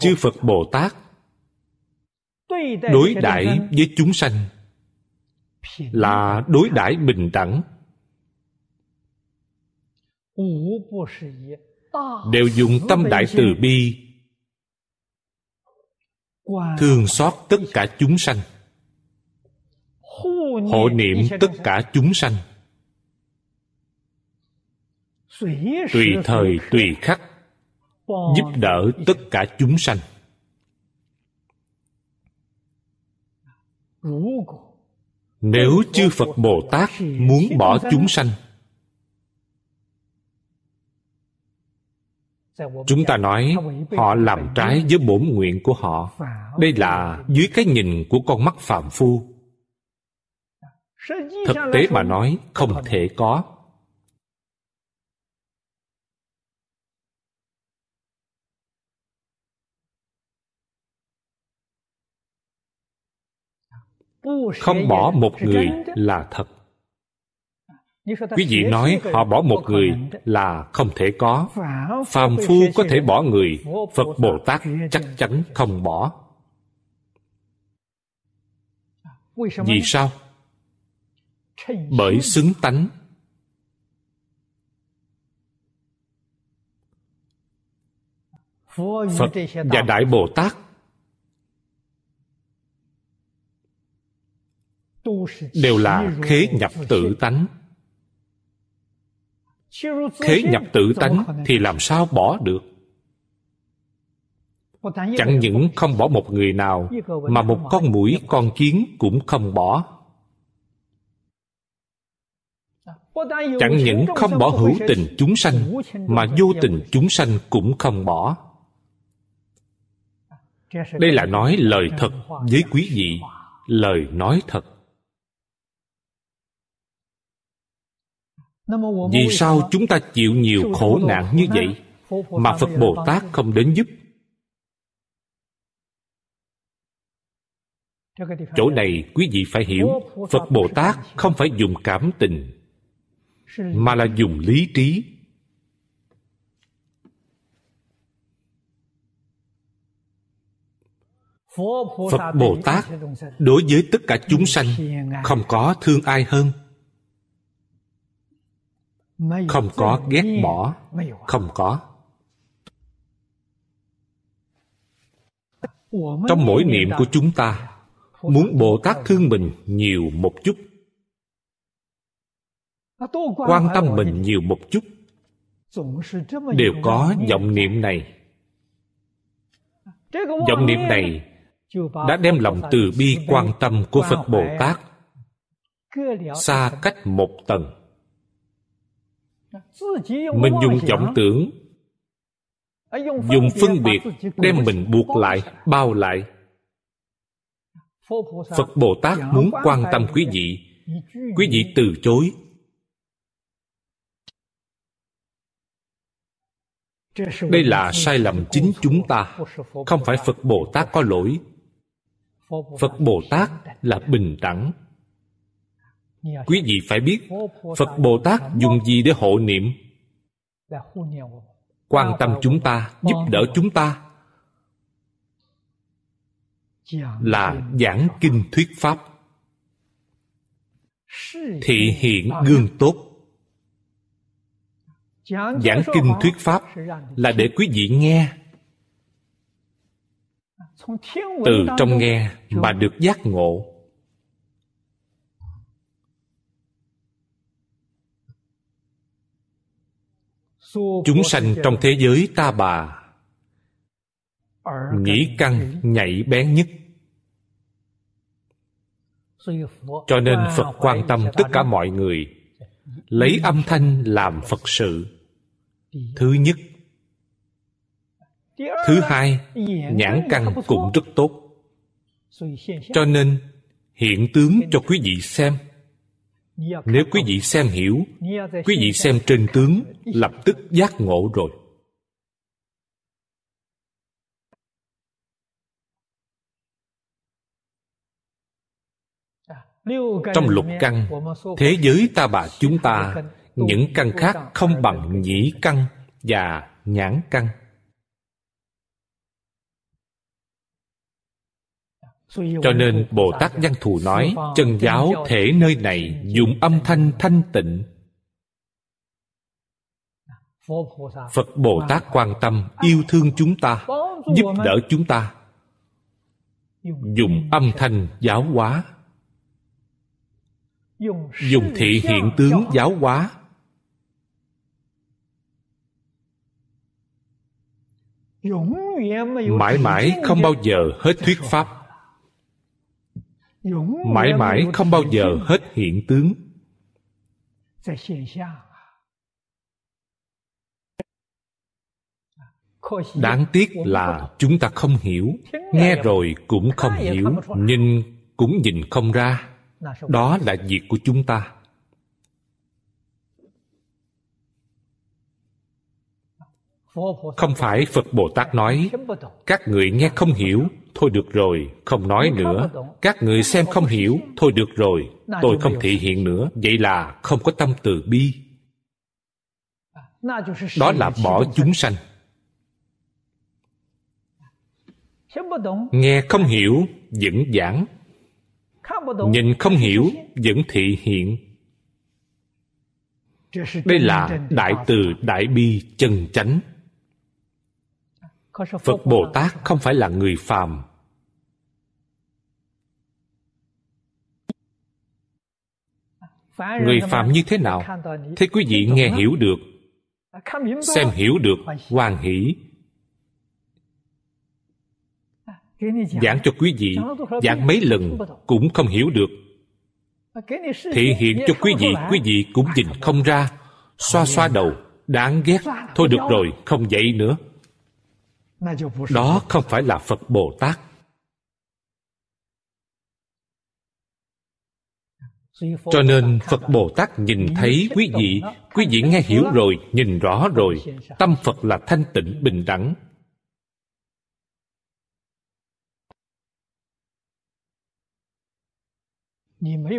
Chư phật bồ tát đối đãi với chúng sanh là đối đãi bình đẳng đều dùng tâm đại từ bi. Thương xót tất cả chúng sanh. Hộ niệm tất cả chúng sanh. Tùy thời tùy khắc giúp đỡ tất cả chúng sanh. Nếu chư phật bồ tát muốn bỏ chúng sanh chúng ta nói họ làm trái với bổn nguyện của họ. Đây là dưới cái nhìn của con mắt phạm phu. Thực tế mà nói, không thể có. Không bỏ một người là thật quý vị nói họ bỏ một người là không thể có. Phàm phu có thể bỏ người. Phật bồ tát chắc chắn không bỏ. Vì sao? Bởi xứng tánh. Phật và đại bồ tát đều là khế nhập tự tánh khế nhập tự tánh thì làm sao bỏ được? Chẳng những không bỏ một người nào mà một con mũi con kiến cũng không bỏ. Chẳng những không bỏ hữu tình chúng sanh mà vô tình chúng sanh cũng không bỏ. Đây là nói lời thật với quý vị lời nói thật vì sao chúng ta chịu nhiều khổ nạn như vậy mà phật bồ tát không đến giúp? Chỗ này quý vị phải hiểu phật bồ tát không phải dùng cảm tình mà là dùng lý trí. Phật bồ tát đối với tất cả chúng sanh không có thương ai hơn không có ghét bỏ. không có. Trong mỗi niệm của chúng ta muốn bồ tát thương mình nhiều một chút. Quan tâm mình nhiều một chút. Đều có vọng niệm này. Vọng niệm này đã đem lòng từ bi quan tâm của phật bồ tát xa cách một tầng mình dùng vọng tưởng, dùng phân biệt đem mình buộc lại, bao lại. Phật bồ tát muốn quan tâm quý vị. Quý vị từ chối. Đây là sai lầm chính chúng ta. Không phải phật bồ tát có lỗi. Phật bồ tát là bình đẳng quý vị phải biết, phật bồ tát dùng gì để hộ niệm? Quan tâm chúng ta, giúp đỡ chúng ta là giảng kinh thuyết pháp. Thị hiện gương tốt. Giảng kinh thuyết pháp là để quý vị nghe. Từ trong nghe mà được giác ngộ. Chúng sanh trong thế giới ta bà nhĩ căn nhạy bén nhất. Cho nên phật quan tâm tất cả mọi người, lấy âm thanh làm phật sự. Thứ nhất. Thứ hai, nhãn căn cũng rất tốt. Cho nên hiện tướng cho quý vị xem nếu quý vị xem hiểu quý vị xem trên tướng lập tức giác ngộ rồi. Trong lục căn thế giới ta bà chúng ta những căn khác không bằng nhĩ căn và nhãn căn cho nên bồ tát văn thù nói, chân giáo thể nơi này, dùng âm thanh thanh tịnh. Phật bồ tát quan tâm, yêu thương chúng ta, giúp đỡ chúng ta. Dùng âm thanh giáo hóa. Dùng thị hiện tướng giáo hóa. Mãi mãi không bao giờ hết thuyết pháp mãi mãi không bao giờ hết hiện tướng. Đáng tiếc là chúng ta không hiểu. Nghe rồi cũng không hiểu nhìn cũng nhìn không ra. Đó là việc của chúng ta không phải phật bồ tát nói, các người nghe không hiểu, thôi được rồi, không nói nữa. Các người xem không hiểu, thôi được rồi, tôi không thị hiện nữa. Vậy là không có tâm từ bi. Đó là bỏ chúng sanh. Nghe không hiểu, vẫn giảng. Nhìn không hiểu, vẫn thị hiện. Đây là đại từ đại bi chân chánh phật bồ tát không phải là người phàm. Người phàm như thế nào? Thế quý vị nghe hiểu được, xem hiểu được, hoan hỷ. Giảng cho quý vị, giảng mấy lần cũng không hiểu được. Thị hiện cho quý vị quý vị cũng nhìn không ra. Xoa xoa đầu, đáng ghét. Thôi được rồi, không dậy nữa đó không phải là phật bồ tát. Cho nên phật bồ tát nhìn thấy quý vị. Quý vị nghe hiểu rồi nhìn rõ rồi. Tâm phật là thanh tịnh bình đẳng.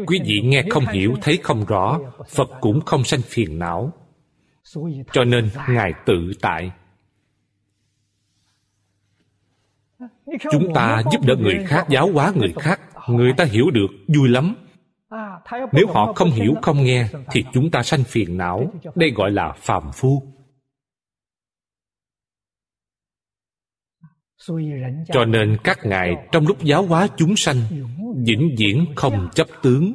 Quý vị nghe không hiểu thấy không rõ phật cũng không sanh phiền não. Cho nên ngài tự tại chúng ta giúp đỡ người khác, giáo hóa người khác. Người ta hiểu được, vui lắm. Nếu họ không hiểu, không nghe, thì chúng ta sanh phiền não. Đây gọi là phàm phu. Cho nên các ngài trong lúc giáo hóa chúng sanh, vĩnh viễn không chấp tướng,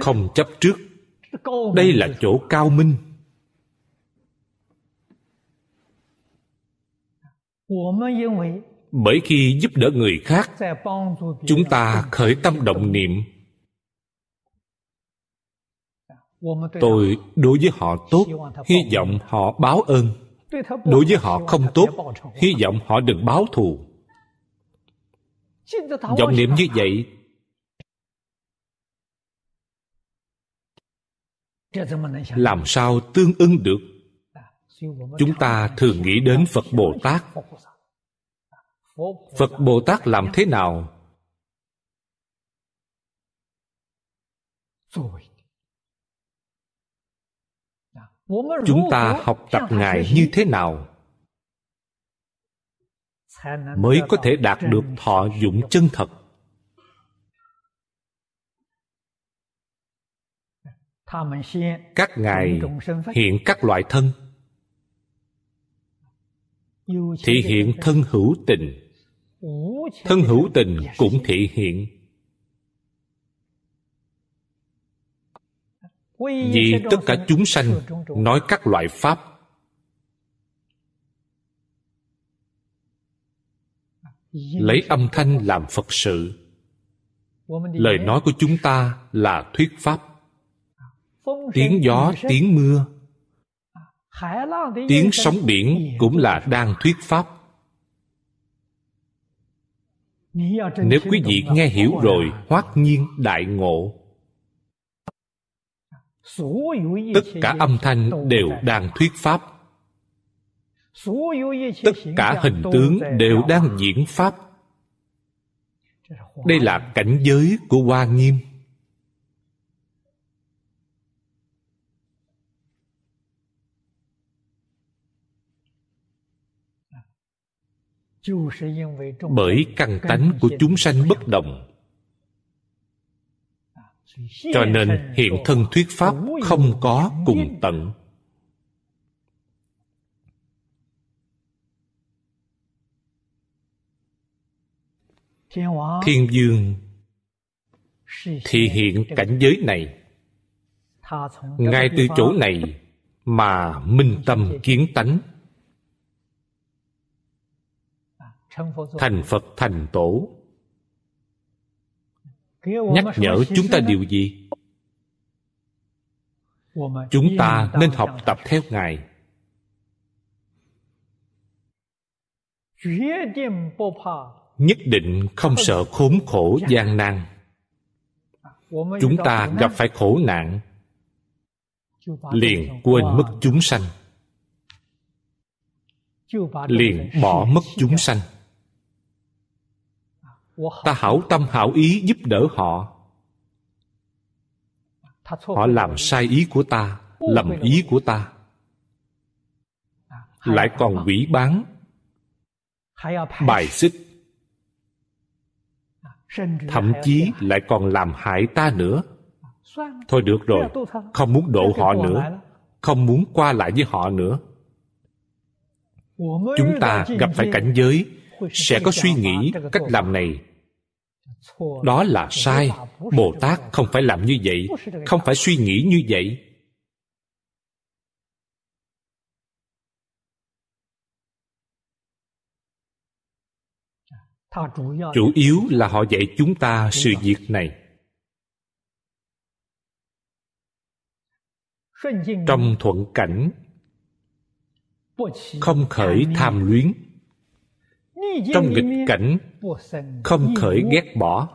không chấp trước. Đây là chỗ cao minh bởi khi giúp đỡ người khác, chúng ta khởi tâm động niệm. Tôi đối với họ tốt, hy vọng họ báo ơn. Đối với họ không tốt, hy vọng họ đừng báo thù. Vọng niệm như vậy làm sao tương ưng được? Chúng ta thường nghĩ đến phật bồ tát phật bồ tát làm thế nào? Chúng ta học tập ngài như thế nào? Mới có thể đạt được thọ dụng chân thật. Các ngài hiện các loại thân. Thị hiện thân hữu tình thân hữu tình cũng thị hiện. Vì tất cả chúng sanh nói các loại pháp. Lấy âm thanh làm phật sự. Lời nói của chúng ta là thuyết pháp. Tiếng gió, tiếng mưa. Tiếng sóng biển cũng là đang thuyết pháp nếu quý vị nghe hiểu rồi hoát nhiên đại ngộ. Tất cả âm thanh đều đang thuyết pháp. Tất cả hình tướng đều đang diễn pháp. Đây là cảnh giới của hoa nghiêm bởi căn tánh của chúng sanh bất đồng. cho nên hiện thân thuyết pháp không có cùng tận. Thiên dương thì hiện cảnh giới này. Ngay từ chỗ này mà minh tâm kiến tánh thành phật thành tổ. Nhắc nhở chúng ta điều gì? chúng ta nên học tập theo ngài. Nhất định không sợ khốn khổ gian nan. Chúng ta gặp phải khổ nạn. Liền quên mất chúng sanh. Liền bỏ mất chúng sanh ta hảo tâm hảo ý giúp đỡ họ. họ làm sai ý của ta lầm ý của ta. Lại còn quỷ bán. Bài xích. Thậm chí lại còn làm hại ta nữa. Thôi được rồi. không muốn độ họ nữa. không muốn qua lại với họ nữa. Chúng ta gặp phải cảnh giới sẽ có suy nghĩ cách làm này. Đó là sai. Bồ tát không phải làm như vậy, không phải suy nghĩ như vậy. Chủ yếu là họ dạy chúng ta sự việc này. Trong thuận cảnh, không khởi tham luyến trong nghịch cảnh không khởi ghét bỏ.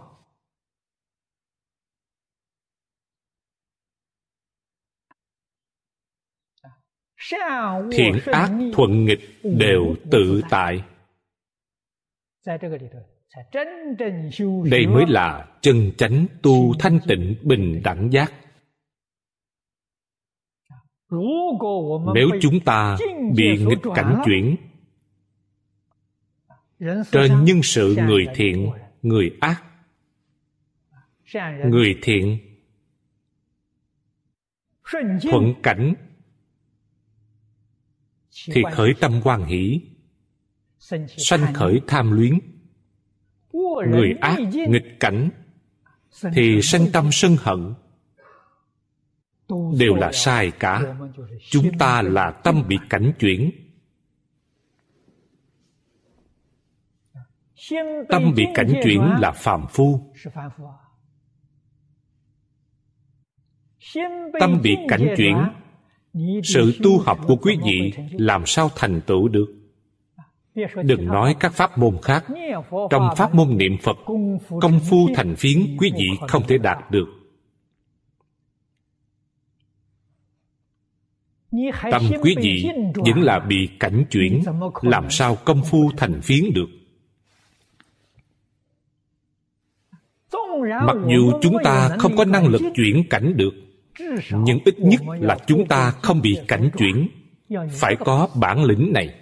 Thiện ác thuận nghịch đều tự tại. Đây mới là chân chánh tu thanh tịnh bình đẳng giác. Nếu chúng ta bị nghịch cảnh chuyển trên nhân sự người thiện người ác. Người thiện. Thuận cảnh thì khởi tâm quan hỷ sanh khởi tham luyến. Người ác nghịch cảnh thì sanh tâm sân hận. Đều là sai cả. Chúng ta là tâm bị cảnh chuyển tâm bị cảnh chuyển là phàm phu. Tâm bị cảnh chuyển, sự tu học của quý vị làm sao thành tựu được? Đừng nói các pháp môn khác. Trong pháp môn niệm phật, công phu thành phiến quý vị không thể đạt được. Tâm quý vị vẫn là bị cảnh chuyển, làm sao công phu thành phiến được? Mặc dù chúng ta không có năng lực chuyển cảnh được, nhưng ít nhất là chúng ta không bị cảnh chuyển. Phải có bản lĩnh này.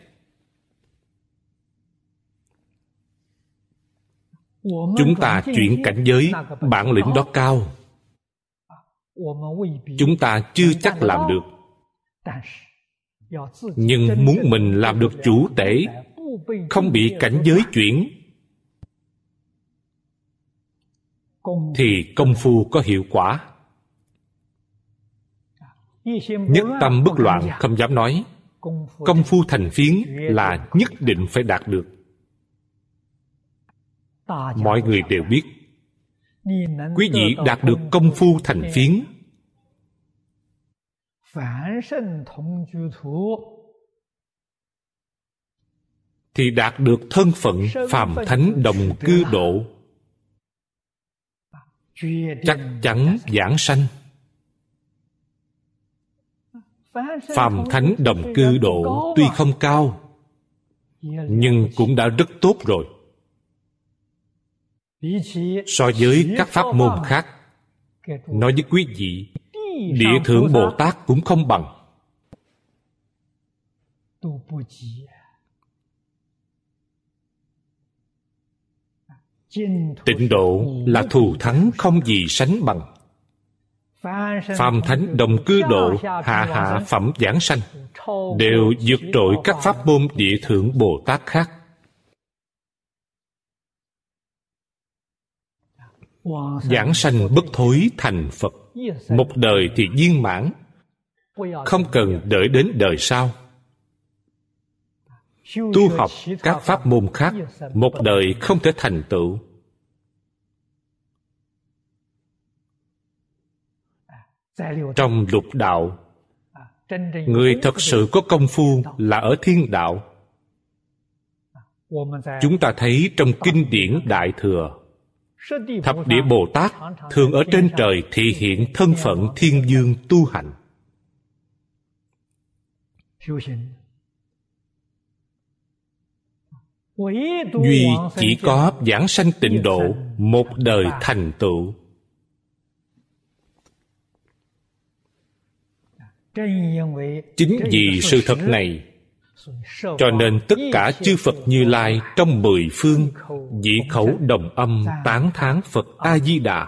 Chúng ta chuyển cảnh giới, bản lĩnh đó cao. Chúng ta chưa chắc làm được. Nhưng muốn mình làm được chủ tể, không bị cảnh giới chuyển thì công phu có hiệu quả. Nhất tâm bất loạn không dám nói. Công phu thành phiến là nhất định phải đạt được. Mọi người đều biết. Quý vị đạt được công phu thành phiến. Thì đạt được thân phận phàm thánh đồng cư độ chắc chắn giảng sanh. Phàm thánh đồng cư độ tuy không cao, nhưng cũng đã rất tốt rồi. So với các pháp môn khác, nói với quý vị, địa thượng bồ tát cũng không bằng. Tịnh độ là thù thắng không gì sánh bằng. Phàm thánh đồng cư độ, hạ hạ phẩm giảng sanh, đều vượt trội các pháp môn địa thượng bồ tát khác. Giảng sanh bất thối thành phật, một đời thì viên mãn, không cần đợi đến đời sau tu học các pháp môn khác một đời không thể thành tựu. Trong lục đạo, người thật sự có công phu là ở thiên đạo. Chúng ta thấy trong kinh điển đại thừa, thập địa bồ tát thường ở trên trời thị hiện thân phận thiên dương tu hành. Duy chỉ có giảng sanh tịnh độ, một đời thành tựu. Chính vì sự thật này, cho nên tất cả chư phật như lai trong mười phương dĩ khẩu đồng âm tán thán phật a di đà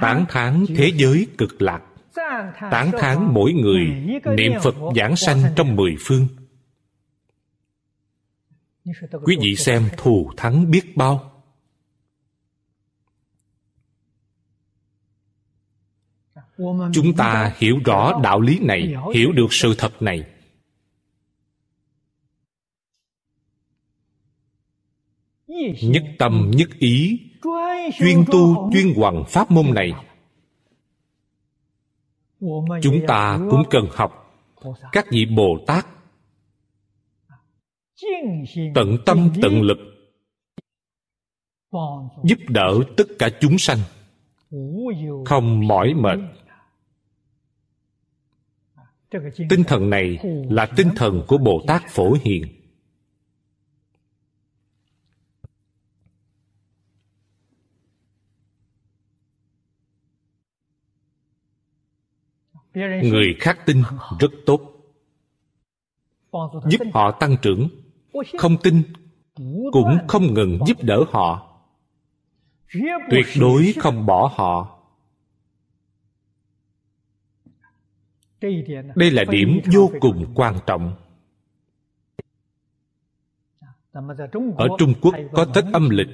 tán thán thế giới cực lạc, tán thán mỗi người niệm phật giảng sanh trong mười phương quý vị xem thù thắng biết bao. Chúng ta hiểu rõ đạo lý này hiểu được sự thật này. Nhất tâm nhất ý chuyên tu chuyên hoằng pháp môn này. Chúng ta cũng cần học các vị bồ tát tận tâm tận lực. Giúp đỡ tất cả chúng sanh. Không mỏi mệt. Tinh thần này là tinh thần của bồ tát phổ hiền. Người khác tin rất tốt. Giúp họ tăng trưởng không tin, cũng không ngừng giúp đỡ họ. Tuyệt đối không bỏ họ. Đây là điểm vô cùng quan trọng. Ở trung quốc có tết âm lịch.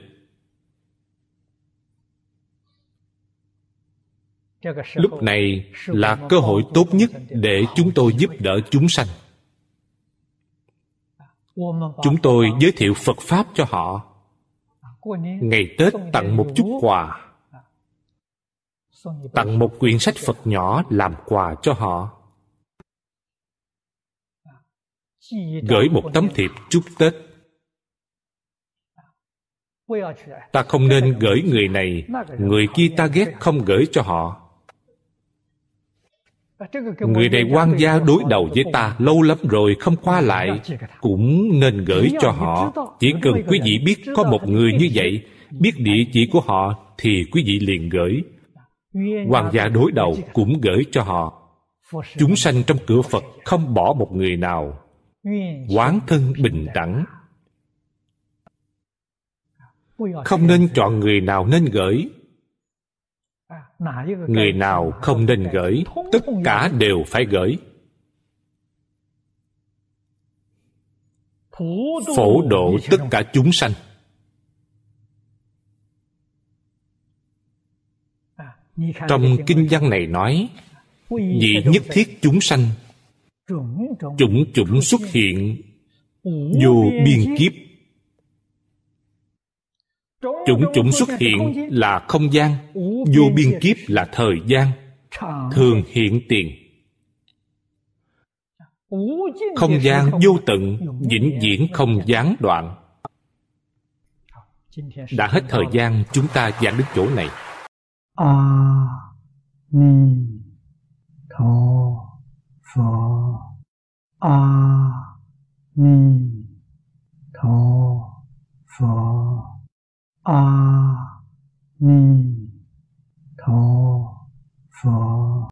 Lúc này là cơ hội tốt nhất để chúng tôi giúp đỡ chúng sanh chúng tôi giới thiệu phật pháp cho họ. Ngày tết tặng một chút quà. Tặng một quyển sách phật nhỏ làm quà cho họ. Gửi một tấm thiệp chúc tết. Ta không nên gửi người này, người kia ta ghét không gửi cho họ người này quan gia đối đầu với ta lâu lắm rồi không qua lại cũng nên gửi cho họ. chỉ cần quý vị biết có một người như vậy biết địa chỉ của họ thì quý vị liền gửi. Quan gia đối đầu cũng gửi cho họ. Chúng sanh trong cửa phật không bỏ một người nào. Quán thân bình đẳng. Không nên chọn người nào nên gửi người nào không nên gửi tất cả đều phải gửi. Phổ độ tất cả chúng sanh. Trong kinh văn này nói vì nhất thiết chúng sanh chủng chủng xuất hiện vô biên kiếp chủng chủng xuất hiện là không gian vô biên kiếp là thời gian thường hiện tiền. Không gian vô tận vĩnh viễn không gián đoạn. Đã hết thời gian chúng ta giảng đến chỗ này. A à, ni tho pho. A à, ni tho pho. 阿弥陀佛。